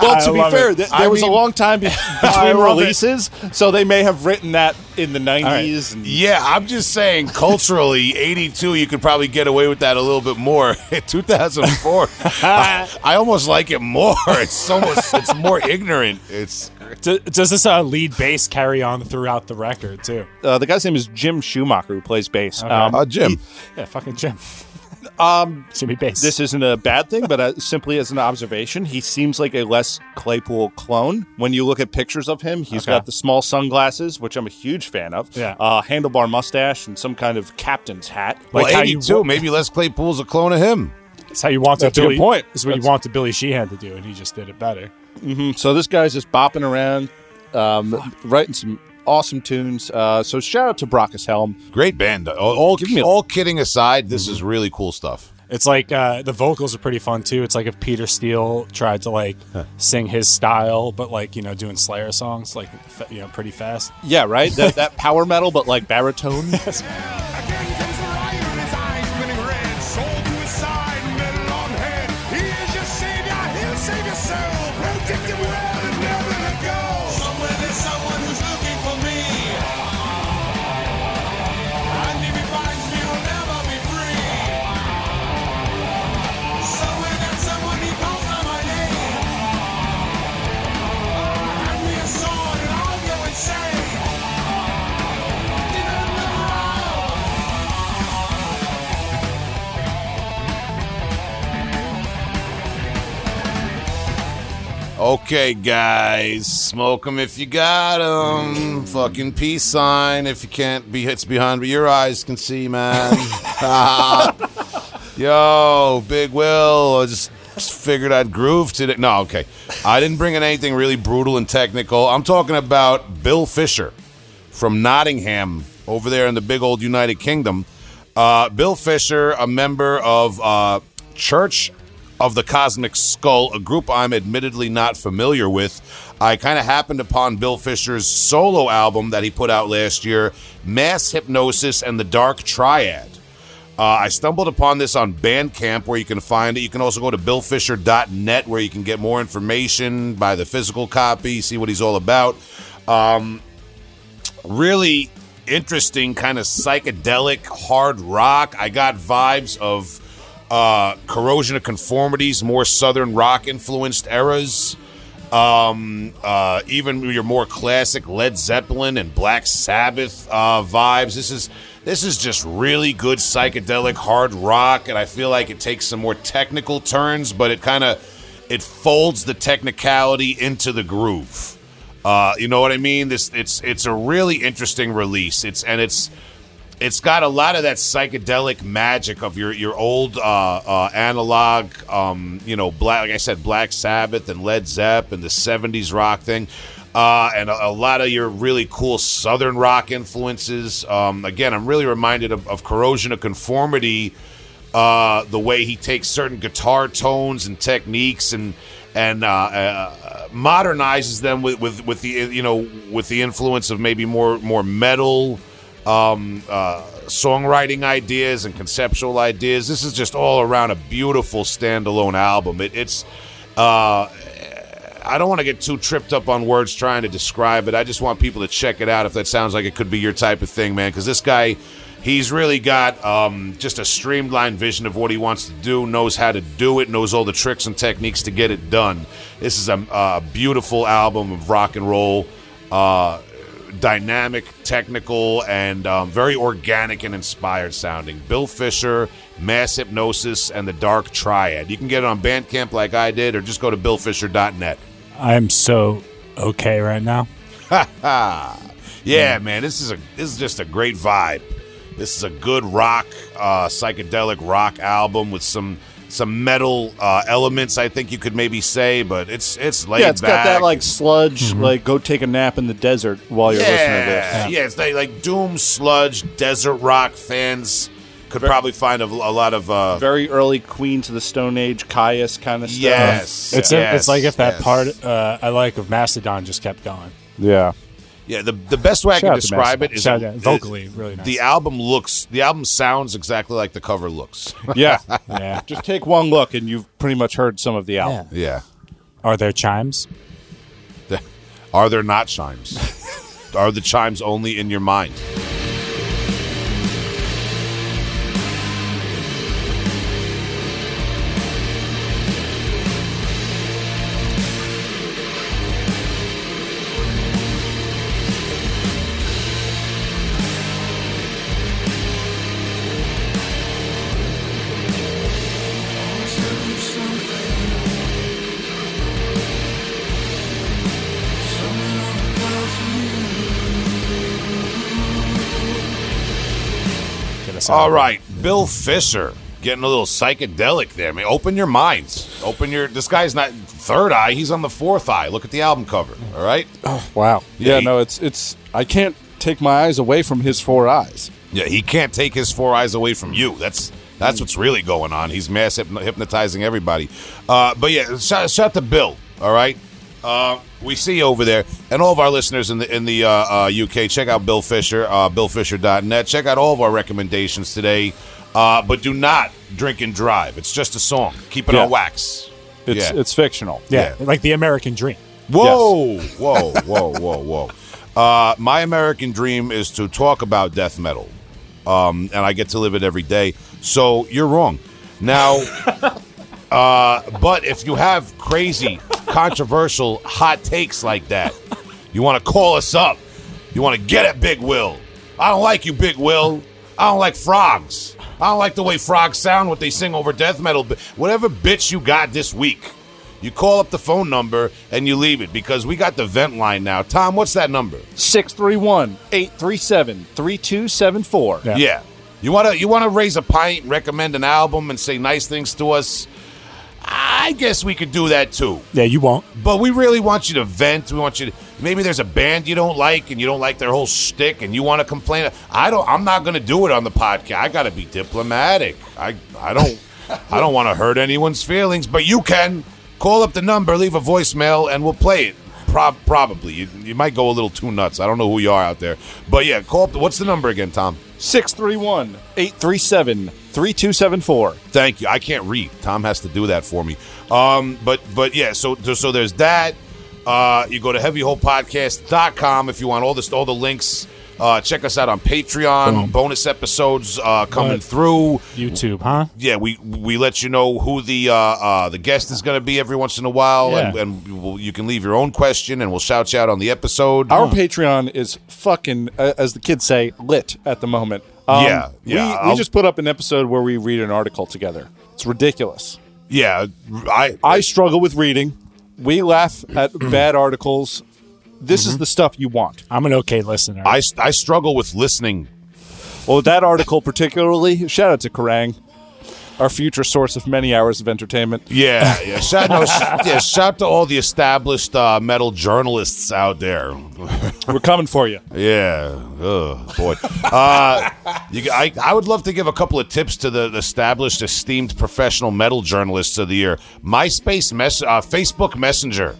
Well, I to be fair, it. th- I there was mean- a long time be- between love it. releases, so they may have written that in the '90s. and yeah, I'm just saying, culturally, 82, you could probably get away with that a little bit more. 2004, I, I almost like it more. It's almost, it's more ignorant. It's Do- Does this uh, lead bass carry on throughout the record too? uh, the guy's name is Jim Schumacher, who plays bass. Um, uh, Jim. Yeah, fucking Jim. Um, Jimmy Bass. This isn't a bad thing, but uh, simply as an observation, he seems like a Les Claypool clone. When you look at pictures of him, he's Okay. got the small sunglasses, which I'm a huge fan of. Yeah. Uh, handlebar mustache and some kind of captain's hat. Well, Like how you 82, maybe Les Claypool's a clone of him. That's how you want That's a Billy. good point. Is what you want to Billy Sheehan to do, and he just did it better. So this guy's just bopping around, um, writing some awesome tunes. Uh, so shout out to Brocas Helm. Great band. All, all, a- all kidding aside, this is really cool stuff. It's like uh, the vocals are pretty fun too. It's like if Peter Steele tried to like sing his style, but like you know doing Slayer songs, like fa- you know pretty fast. Yeah, right. that, that power metal, but like baritone. Okay, guys, smoke them if you got them. Fucking peace sign if you can't be hits behind, but your eyes can see, man. Yo, Big Will, I just, just figured I'd groove today. No, okay. I didn't bring in anything really brutal and technical. I'm talking about Bill Fisher from Nottingham over there in the big old United Kingdom. Uh, Bill Fisher, a member of uh, Church of the Cosmic Skull, a group I'm admittedly not familiar with. I kind of happened upon Bill Fisher's solo album that he put out last year, Mass Hypnosis and the Dark Triad. Uh, I stumbled upon this on Bandcamp where you can find it. You can also go to billfisher.net where you can get more information, buy the physical copy, see what he's all about. Um, really interesting, kind of psychedelic hard rock. I got vibes of uh, Corrosion of Conformity's, more Southern rock influenced eras. Um, uh, even your more classic Led Zeppelin and Black Sabbath uh, vibes. This is this is just really good psychedelic hard rock, and I feel like it takes some more technical turns, but it kind of it folds the technicality into the groove. Uh, you know what I mean? This it's it's a really interesting release. It's and it's it's got a lot of that psychedelic magic of your your old uh, uh, analog, um, you know, black like I said, Black Sabbath and Led Zepp and the '70s rock thing, uh, and a, a lot of your really cool Southern rock influences. Um, again, I'm really reminded of, of Corrosion of Conformity, uh, the way he takes certain guitar tones and techniques and and uh, uh, modernizes them with, with with the you know with the influence of maybe more more metal um, uh, songwriting ideas and conceptual ideas. This is just all around a beautiful standalone album. It, it's uh, I don't want to get too tripped up on words trying to describe it. I just want people to check it out if that sounds like it could be your type of thing, man. Because this guy, He's really got um, just a streamlined vision of what he wants to do, knows how to do it, knows all the tricks and techniques to get it done. This is a, a beautiful album of rock and roll, uh, dynamic, technical, and um, very organic and inspired sounding. Bill Fisher, Mass Hypnosis, and the Dark Triad. You can get it on Bandcamp like I did, or just go to billfisher.net. I am so okay right now. Yeah, man, this is a this is just a great vibe. This is a good rock, uh, psychedelic rock album with some some metal uh, elements. I think you could maybe say, but it's it's laid yeah, it's got that like sludge, like go take a nap in the desert while you're listening to yeah, this. yeah, yeah it's like, like doom sludge desert rock fans could probably find a, a lot of uh, Very early Queens of the Stone Age, Kyuss kind of stuff. yes, It's yes, it's like if that yes. part uh, I like of Mastodon just kept going. Yeah. Yeah, the the best way I Shout can describe it is Mastodon. is Shout out- vocally really nice. The album looks, the album sounds exactly like the cover looks. Yeah. yeah. Just take one look and you've pretty much heard some of the album. yeah. Are there chimes? Are there not chimes? Are the chimes only in your mind? All right, Bill Fisher getting a little psychedelic there. Man, open your minds. Open your. This guy's not third eye. He's on the fourth eye. Look at the album cover. All right. Wow. Yeah, Yeah, he- no, it's it's I can't take my eyes away from his four eyes. Yeah, he can't take his four eyes away from you. That's that's what's really going on. He's mass hypnotizing everybody. Uh, but yeah, shout, shout to Bill. All right. Uh, we see you over there, and all of our listeners in the in the uh, uh, UK. Check out Bill Fisher, uh, BillFisher.net. Check out all of our recommendations today. Uh, but do not drink and drive. It's just a song. Keep it Yeah. on wax. It's Yeah. it's fictional. Yeah, Yeah. like the American dream. Whoa, whoa, whoa, whoa, whoa. Uh, my American dream is to talk about death metal, um, and I get to live it every day. So you're wrong. Now, uh, but if you have crazy, controversial, hot takes like that, you want to call us up. You want to get at Big Will. I don't like you, Big Will. I don't like frogs. I don't like the way frogs sound, what they sing over death metal. But whatever bitch you got this week, you call up the phone number and you leave it because we got the vent line now. Tom, what's that number? 631-837-3274. Yeah. Yeah. You wanna you wanna raise a pint, recommend an album, and say nice things to us? I guess we could do that too. Yeah, you won't. But we really want you to vent. We want you to maybe there's a band you don't like and you don't like their whole shtick and you want to complain. I don't I'm not gonna do it on the podcast. I gotta be diplomatic. I I don't I don't want to hurt anyone's feelings, but you can call up the number, leave a voicemail, and we'll play it. Prob- probably. You, you might go a little too nuts. I don't know who you are out there. But yeah, call up. What's the number again, Tom? 631-837-3274. Thank you. I can't read. Tom has to do that for me. Um, but but yeah, so so there's that. Uh, you go to heavyholepodcast.com if you want all this all the links. Uh, check us out on Patreon. Boom. Bonus episodes uh, coming What? through. YouTube, huh? Yeah, we we let you know who the uh, uh, the guest is going to be every once in a while, and, Yeah. and we'll, you can leave your own question, and we'll shout you out on the episode. Our Patreon is fucking, uh, as the kids say, lit at the moment. Um, Yeah, yeah, We, we just put up an episode where we read an article together. It's ridiculous. yeah, I I struggle with reading. We laugh at bad articles. This is the stuff you want. I'm an okay listener. I I struggle with listening Well, that article particularly, shout out to Kerrang, our future source of many hours of entertainment. Yeah, yeah. Shout, no, yeah, shout to all the established uh, metal journalists out there. We're coming for you. Yeah, oh boy. Uh, you, I, I would love to give a couple of tips to the established, esteemed professional metal journalists of the year. MySpace, mess, uh, Facebook Messenger,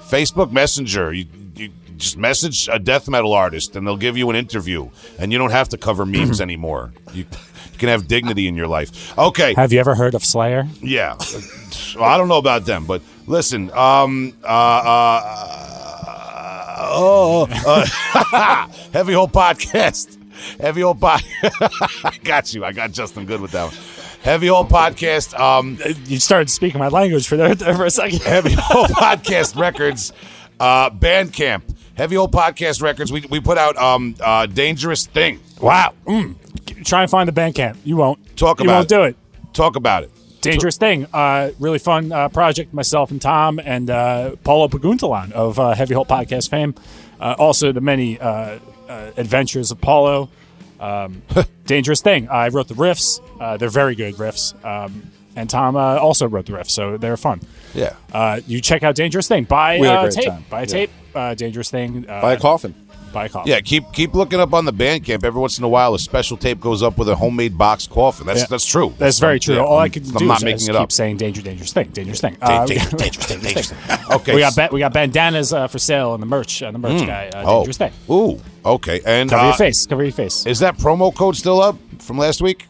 Facebook Messenger. You, you just message a death metal artist, and they'll give you an interview, and you don't have to cover memes anymore. You, you can have dignity in your life. Okay. Have you ever heard of Slayer? Yeah. Well, I don't know about them, but listen, um, uh, uh, oh, uh, Heavy Hole Podcast. Heavy Hole Pod. I got you. I got Justin good with that one. Heavy Hole Podcast. Um, You started speaking my language for there, there for a second. Heavy Hole Podcast Records. Uh, Bandcamp. Heavy Hole Podcast Records. We, we put out um, uh, Dangerous Thing. Wow. Mm. Try and find the band camp. You won't. Talk about. you won't it. do it. Talk about it. Dangerous thing. Uh, really fun uh, project. Myself and Tom and uh, Paulo Paguntalan of uh, Heavy Hole Podcast fame. Uh, also, the many uh, uh, adventures of Paulo. Um, dangerous thing. I wrote the riffs. Uh, they're very good riffs. Um, and Tom uh, also wrote the riffs, so they're fun. Yeah. Uh, you check out Dangerous Thing. Buy We had a tape. time. Buy a Yeah. tape. Uh, Dangerous Thing. Uh, Buy a coffin. Buy a coffin. Yeah, keep keep looking up on the Bandcamp. Every once in a while, a special tape goes up with a homemade box coffin. That's Yeah. that's true. That's very true. Yeah, All I can I'm do not is making it keep up. saying "danger, dangerous thing, dangerous thing." Uh, we, dangerous thing, dangerous thing. Okay. we got ba- we got bandanas uh, for sale on the merch on the merch guy. Uh, oh. dangerous thing. Ooh. Okay. And Cover uh, your face. Cover your face. Is that promo code still up from last week?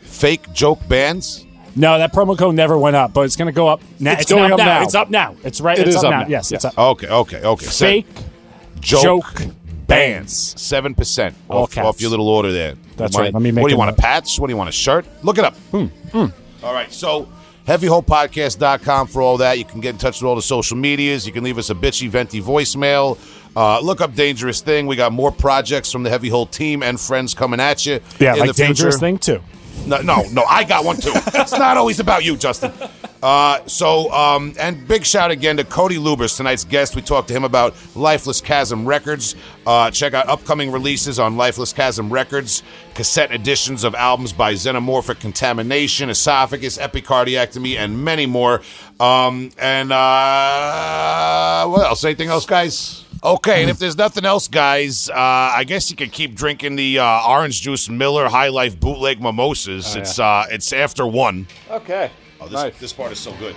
Fake joke bands. No, that promo code never went up, but it's going to go up now. It's going up now. It's up now. It's right. It it's is up, up now. now. Yes, it's Yes. up. Okay. Okay. Okay. Fake joke, joke bands. Seven percent All off, caps. off your little order there. That's right. Let me make What do you want? A patch? What do you want? A shirt? Look it up. Hmm. Hmm. Hmm. All right. So heavyholepodcast.com for all that. You can get in touch with all the social medias. You can leave us a bitchy, venti voicemail. Uh, look up Dangerous Thing. We got more projects from the Heavy Hole team and friends coming at you. Yeah, in like the future. dangerous thing too. No, no, no. I got one too. it's not always about you, Justin. Uh, so, um, and big shout again to Cody Luebbers, tonight's guest. We talked to him about Lifeless Chasm Records. Uh, check out upcoming releases on Lifeless Chasm Records, cassette editions of albums by Xenomorphic Contamination, Esophagus, Epicardiectomy, and many more. Um, and uh, what else? Anything else, guys? Okay, and if there's nothing else, guys, uh, I guess you can keep drinking the uh, orange juice Miller High Life bootleg mimosas. it's uh, it's after one. Okay. Oh, this, this part is so good.